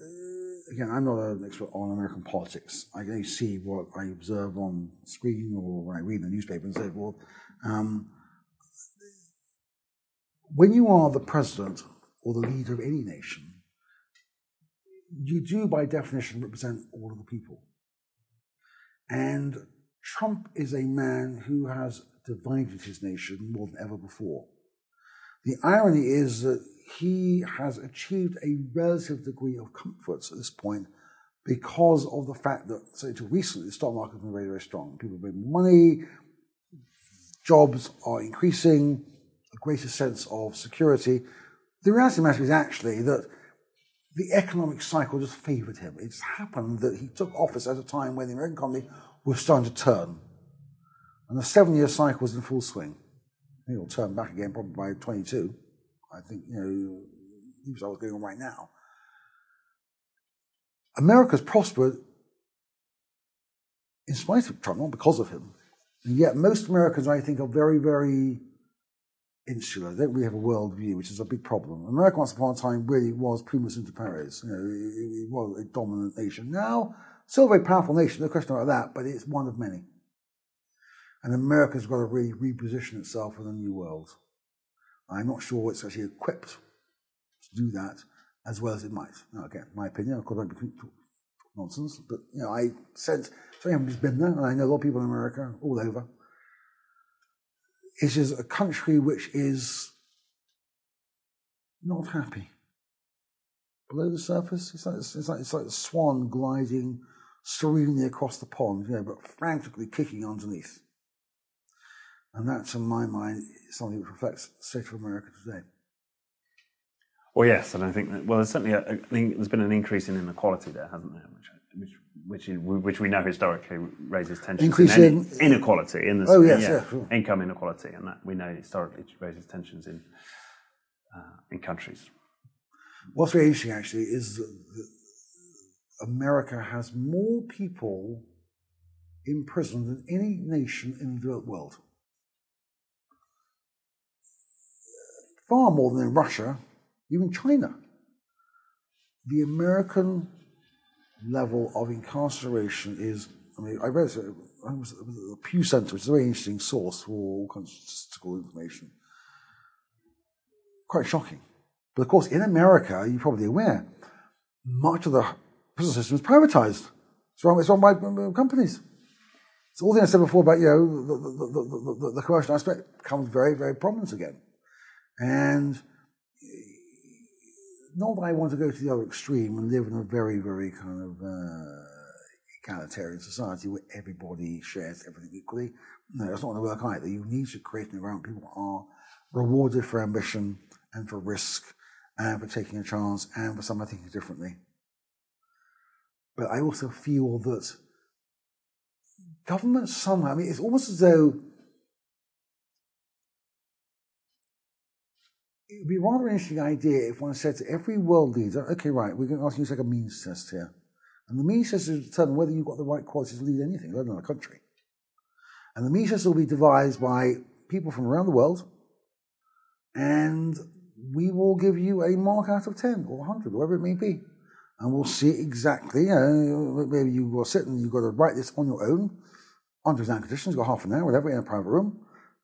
Again, I'm not an expert on American politics. I can see what I observe on screen or when I read the newspaper and say, well, um, when you are the president or the leader of any nation, you do by definition represent all of the people. And Trump is a man who has divided his nation more than ever before. The irony is that he has achieved a relative degree of comfort at this point because of the fact that, so until recently, the stock market has been very, very strong. People have made money, jobs are increasing, a greater sense of security. The reality of the matter is actually that the economic cycle just favoured him. It's happened that he took office at a time when the American economy was starting to turn. And the seven year cycle was in full swing. It'll turn back again probably by 22. I think, you know, that's what's going on right now. America's prospered in spite of Trump, not because of him. And yet most Americans, I think, are very, very insular. They don't really have a world view, which is a big problem. America once upon a time really was primus inter pares. You know, it, it was a dominant nation. Now, still a very powerful nation, no question about that, but it's one of many. And America's got to really reposition itself in the new world. I'm not sure it's actually equipped to do that as well as it might. Now, again, my opinion, of course, I don't nonsense, but you know, I sense someone who's been there, and I know a lot of people in America, all over. It is a country which is not happy. Below the surface, it's like, it's like, it's like a swan gliding serenely across the pond, you know, but frantically kicking underneath. And that, to my mind, is something which reflects the state of America today. Well, yes, and I think that, well, there's certainly, a, I think there's been an increase in inequality there, hasn't there? Which, which, which, which we know historically raises tensions. Increase in, in- inequality in the Oh, yes, yeah, sure. income inequality, and that we know historically raises tensions in uh, in countries. What's very interesting, actually, is America has more people in prison than any nation in the developed world. Far more than in Russia, even China. The American level of incarceration is, I mean, I read I was at the Pew Center, which is a very interesting source for all kinds of statistical information. Quite shocking. But of course, in America, you're probably aware, much of the prison system is privatized. It's run, it's run by companies. So all the things I said before about, you know, the, the, the, the, commercial aspect becomes very, very prominent again. And not that I want to go to the other extreme and live in a very, very kind of uh, egalitarian society where everybody shares everything equally. No, that's not going to work either. You need to create an environment where people are rewarded for ambition and for risk and for taking a chance and for someone thinking differently. But I also feel that government somehow, I mean, it's almost as though it would be a rather interesting idea if one said to every world leader, okay, right, we're going to ask you to take a means test here. And the means test is to determine whether you've got the right qualities to lead anything, let alone a country. And the means test will be devised by people from around the world, and we will give you a mark out of 10 or 100, whatever it may be. And we'll see exactly, uh, you know, maybe you will sit and you've got to write this on your own, under exam conditions, you've got half an hour, whatever, in a private room,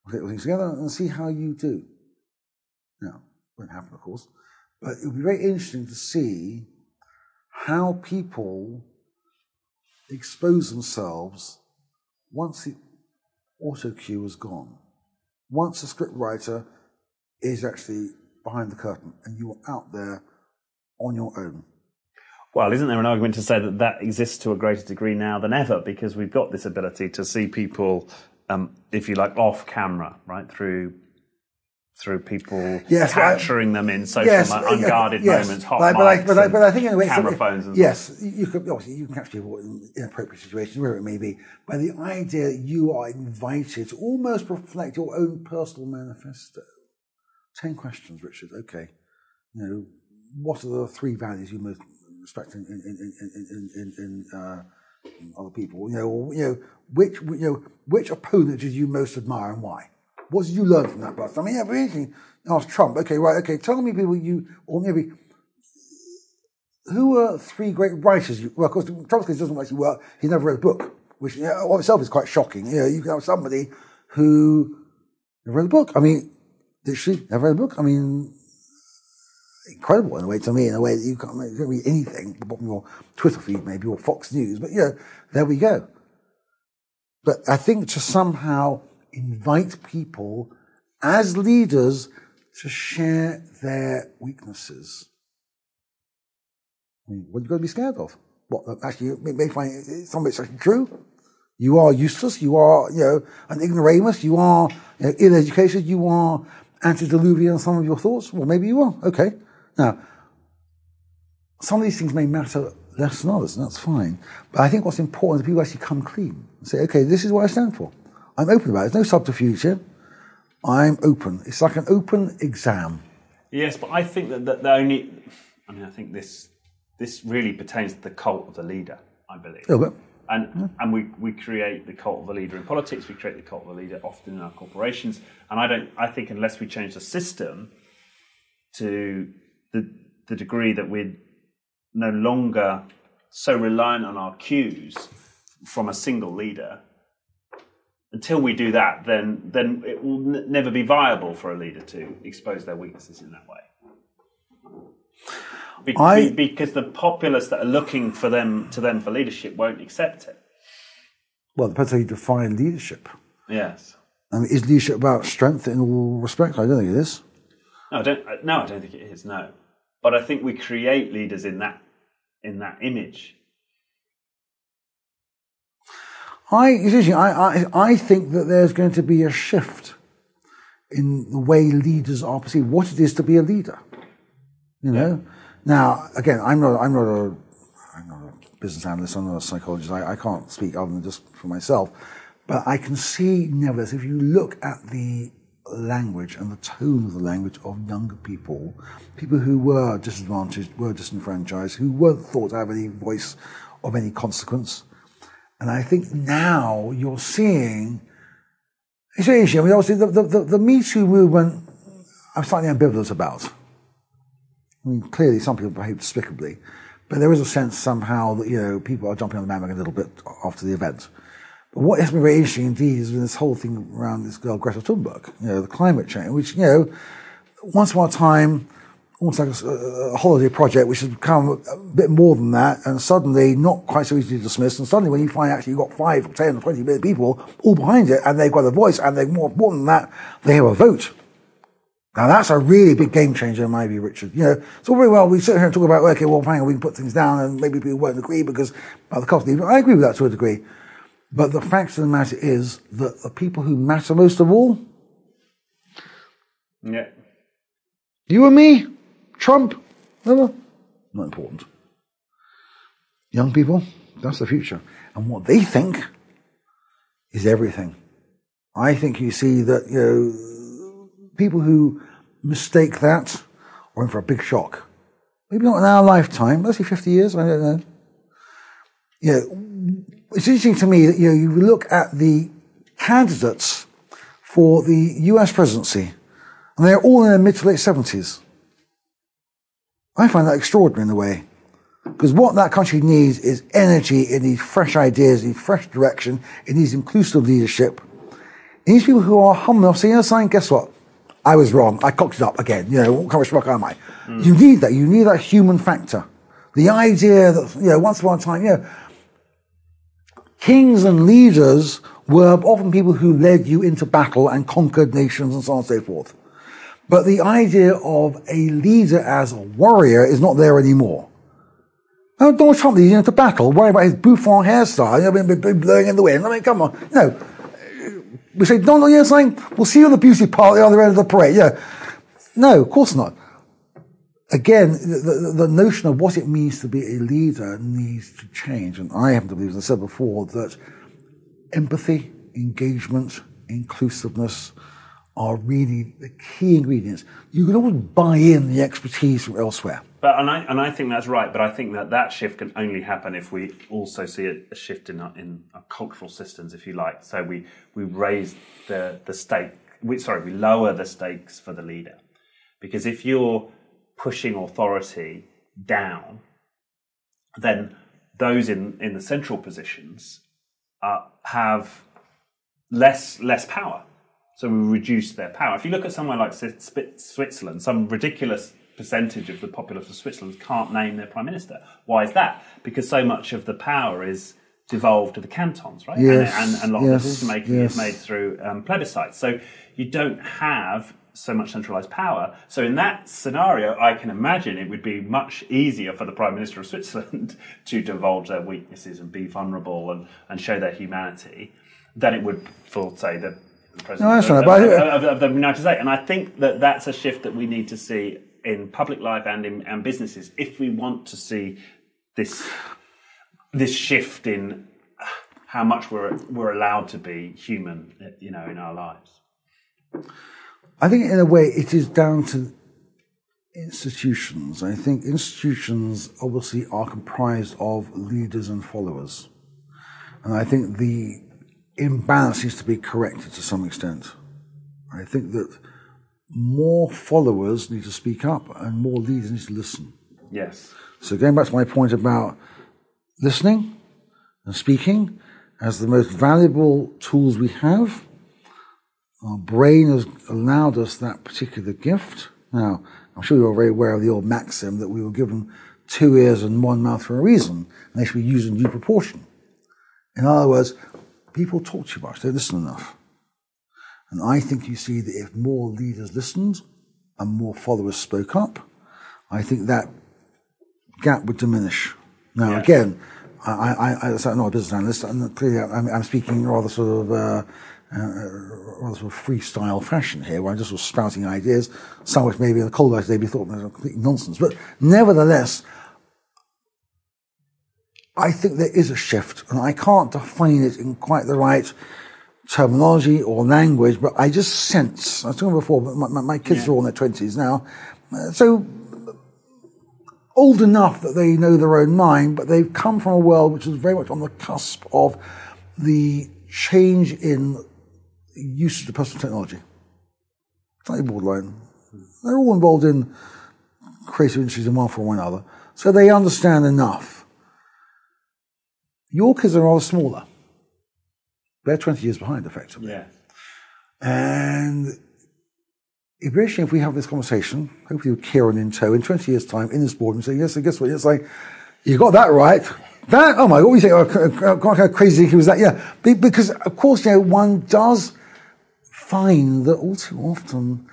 we'll get all things together and see how you do. Now, won't happen, of course, but it would be very interesting to see how people expose themselves once the auto cue is gone. Once the script writer is actually behind the curtain and you are out there on your own. Well, isn't there an argument to say that that exists to a greater degree now than ever because we've got this ability to see people, um, if you like, off camera, right through through people Yes, but I- capturing them in social Yes, unguarded yes, moments, hot but, I- but, I, mics but, I, but I think in a way, camera a- phones. And yes, you could obviously you can capture people in inappropriate situations, wherever it may be. But the idea that you are invited to almost reflect your own personal manifesto. Ten questions, Richard. Okay, you know, what are the three values you most respect in in in in uh, other people? You know, you know, which you know which opponent did you most admire and why? What did you learn from that person? I mean, yeah, very. Ask Trump. Okay, right. Okay, tell me people you or maybe who are three great writers? You, well, of course, Trump doesn't actually work. He never read a book, which you know, of itself is quite shocking. You know, you can have somebody who never read a book. I mean, literally never read a book. I mean, incredible in a way to me, in a way that you can't, you can't read anything from your Twitter feed, maybe, or Fox News. But, you know, there we go. But I think to somehow invite people as leaders to share their weaknesses. I mean, what are you going to be scared of? What, actually, you may- find some of it's actually true. You are useless. You are, you know, an ignoramus. You are you know, ill-educated. You are antediluvian in some of your thoughts. Well, maybe you are. Okay. Now, some of these things may matter less than others, and that's fine. But I think what's important is people actually come clean and say, okay, this is what I stand for. I'm open about it. There's no subterfuge here. I'm open. It's like an open exam. Yes, but I think that, that the only, I mean, I think this this really pertains to the cult of the leader. I believe. A little bit. And and we, we create the cult of a leader in politics. We create the cult of a leader often in our corporations. And I don't. I think unless we change the system to the the degree that we're no longer so reliant on our cues from a single leader, until we do that, then then it will n- never be viable for a leader to expose their weaknesses in that way. Be- I- be- because the populace that are looking for them to them for leadership won't accept it. Well, depends how you define leadership. Yes. I mean, is leadership about strength in all respects? I don't think it is. No, I don't. No, I don't think it is. No, but I think we create leaders in that in that image. I, interesting, I, I, I think that there's going to be a shift in the way leaders are perceived, what it is to be a leader. You know? Now, again, I'm not, I'm not a, I'm not a business analyst, I'm not a psychologist, I, I can't speak other than just for myself. But I can see, nevertheless, if you look at the language and the tone of the language of younger people, people who were disadvantaged, were disenfranchised, who weren't thought to have any voice of any consequence. And I think now you're seeing, it's interesting. I mean, obviously, the, the, the, the Me Too movement, I'm slightly ambivalent about. I mean, clearly some people behave despicably, but there is a sense somehow that, you know, people are jumping on the bandwagon a little bit after the event. What has been very interesting indeed is this whole thing around this girl Greta Thunberg, you know, the climate change, which, you know, once upon a time, almost like a, a, holiday project, which has become a bit more than that, and suddenly not quite so easily dismissed. And suddenly, when you find actually you've got five, or ten, or twenty million people all behind it, and they've got a voice, and they're more important than that, they have a vote. Now that's a really big game changer in my view, Richard. You know, it's all very well we sit here and talk about okay, well, fine, we can put things down, and maybe people won't agree because of the cost. I agree with that to a degree. But the fact of the matter is that the people who matter most of all, yeah, you and me, Trump, not important. Young people, that's the future. And what they think is everything. I think you see that, you know, people who mistake that are in for a big shock. Maybe not in our lifetime, let's say 50 years, I don't know. You know, it's interesting to me that, you know, you look at the candidates for the US presidency, and they're all in their mid to late 70s. I find that extraordinary in a way. Because what that country needs is energy, it needs fresh ideas, it needs fresh direction, it needs inclusive leadership. It needs people who are humble enough to say, you know, saying, guess what? I was wrong. I cocked it up again. You know, what kind of schmuck am I? Mm. You need that. You need that human factor. The idea that, you know, once upon a time, you know, kings and leaders were often people who led you into battle and conquered nations and so on and so forth. But the idea of a leader as a warrior is not there anymore. Now, Donald Trump leading into battle, worrying about his bouffant hairstyle, you know, blowing in the wind. I mean, come on. You know, we say, Donald, you're saying, we'll see you on the beauty part on the other end of the parade. Yeah. No, of course not. Again, the, the, notion of what it means to be a leader needs to change. And I happen to believe, as I said before, that empathy, engagement, inclusiveness, are really the key ingredients. You can always buy in the expertise from elsewhere. But and I and I think that's right. But I think that that shift can only happen if we also see a, a shift in our, in our cultural systems, if you like. So we we raise the the stake. We, sorry, we lower the stakes for the leader, because if you're pushing authority down, then those in in the central positions uh, have less less power so we reduce their power. If you look at somewhere like Switzerland, some ridiculous percentage of the populace of Switzerland can't name their prime minister. Why is that? Because so much of the power is devolved to the cantons, right? Yes, and, and, and a lot yes, of decision making yes. is made through um, plebiscites. So you don't have so much centralized power. So in that scenario, I can imagine it would be much easier for the Prime Minister of Switzerland to divulge their weaknesses and be vulnerable and, and show their humanity than it would for, say, the the president No, that's right, of, but- of- of- of the United States. And I think that that's a shift that we need to see in public life and in and businesses if we want to see this this shift in how much we're we're allowed to be human, you know, in our lives. I think, in a way, it is down to institutions. I think institutions obviously are comprised of leaders and followers. And I think the imbalance needs to be corrected to some extent. I think that more followers need to speak up and more leaders need to listen. Yes. So going back to my point about listening and speaking as the most valuable tools we have, our brain has allowed us that particular gift. Now, I'm sure you're very aware of the old maxim that we were given two ears and one mouth for a reason, and they should be used in due proportion. In other words, people talk too much, they listen enough. And I think you see that if more leaders listened and more followers spoke up, I think that gap would diminish. Now, Yeah. again, I, I, I, I'm not a business analyst, and clearly I'm, I'm speaking rather sort of, uh, uh, rather sort of freestyle fashion here, where I'm just sort of spouting ideas, some which maybe in the cold days maybe thought was complete nonsense. But nevertheless, I think there is a shift, and I can't define it in quite the right terminology or language, but I just sense, I was talking before, but my, my kids yeah. are all in their 20s now, uh, so old enough that they know their own mind, but they've come from a world which is very much on the cusp of the change in usage of personal technology. Slightly borderline. They're all involved in creative industries in one form or another, so they understand enough your kids are rather smaller. They're 20 years behind, effectively. Yeah. And eventually, if we have this conversation, hopefully with Kieran in tow, in 20 years' time, in this boardroom, saying, yes, I guess what? It's like, you got that right. That, oh my, what you think? Oh, how crazy was that. Yeah. Because, of course, you know, one does find that all too often,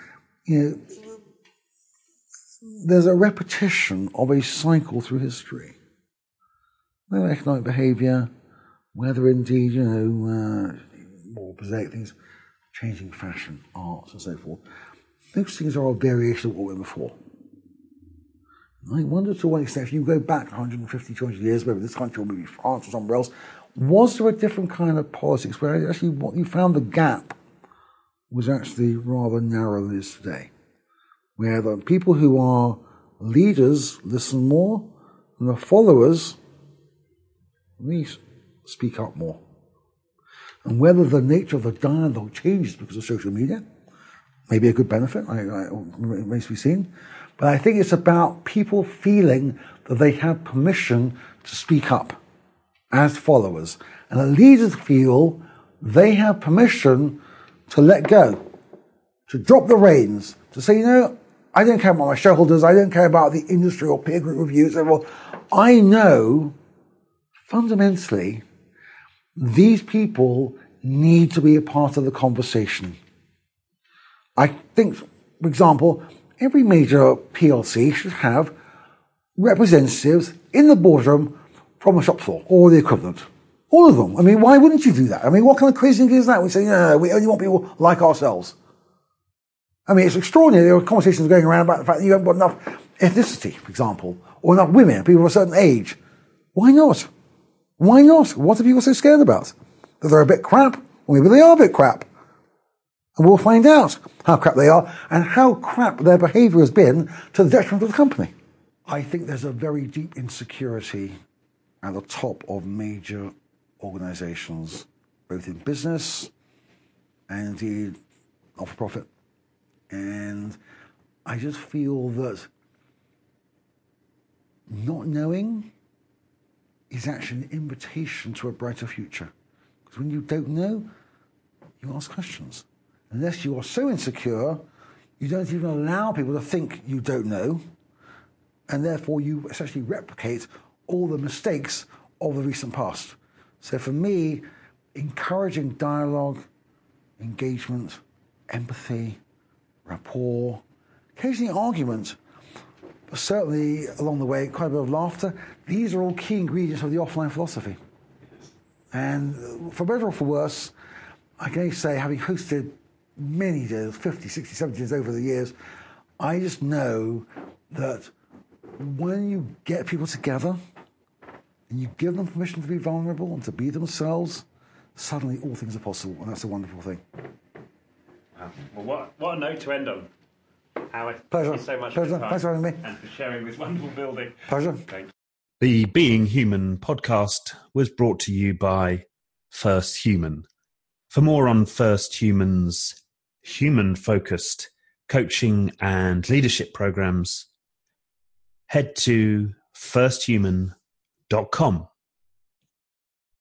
you know, there's a repetition of a cycle through history whether economic behaviour, whether indeed, you know, uh, more prosaic things, changing fashion, arts, and so forth. Those things are a variation of what we were before. I wonder to what extent, if you go back 150, 200 years, maybe this country or maybe France or somewhere else, was there a different kind of politics where actually what you found the gap was actually rather narrow than it is today? Where the uh, people who are leaders listen more and the followers we speak up more. And whether the nature of the dialogue changes because of social media, may be a good benefit, I, I, be seen. But I think it's about people feeling that they have permission to speak up as followers. And the leaders feel they have permission to let go, to drop the reins, to say, you know, I don't care about my shareholders, I don't care about the industry or peer group reviews. Well, I know fundamentally, these people need to be a part of the conversation. I think, for example, every major PLC should have representatives in the boardroom from a shop floor or the equivalent. All of them. I mean, why wouldn't you do that? I mean, what kind of crazy thing is that? We say, no, no, we only want people like ourselves. I mean, it's extraordinary. There are conversations going around about the fact that you haven't got enough ethnicity, for example, or enough women, people of a certain age. Why not? Why not? What are people so scared about? That they're a bit crap? Or maybe they are a bit crap. And we'll find out how crap they are and how crap their behavior has been to the detriment of the company. I think there's a very deep insecurity at the top of major organizations, both in business and indeed not for profit. And I just feel that not knowing is actually an invitation to a brighter future. Because when you don't know, you ask questions. Unless you are so insecure, you don't even allow people to think you don't know, and therefore you essentially replicate all the mistakes of the recent past. So for me, encouraging dialogue, engagement, empathy, rapport, occasionally argument, but certainly along the way, quite a bit of laughter. These are all key ingredients of the offline philosophy. And for better or for worse, I can only say, having hosted many days, 50, 60, 70 days over the years, I just know that when you get people together and you give them permission to be vulnerable and to be themselves, suddenly all things are possible, and that's a wonderful thing. Wow. Well, what, what a note to end on. Howard, Pleasure. thank you so much Pleasure. for Thanks for having me. And for sharing this wonderful building. Pleasure. Thank you. The Being Human podcast was brought to you by First Human. For more on First Human's human focused coaching and leadership programs, head to firsthuman.com dot com.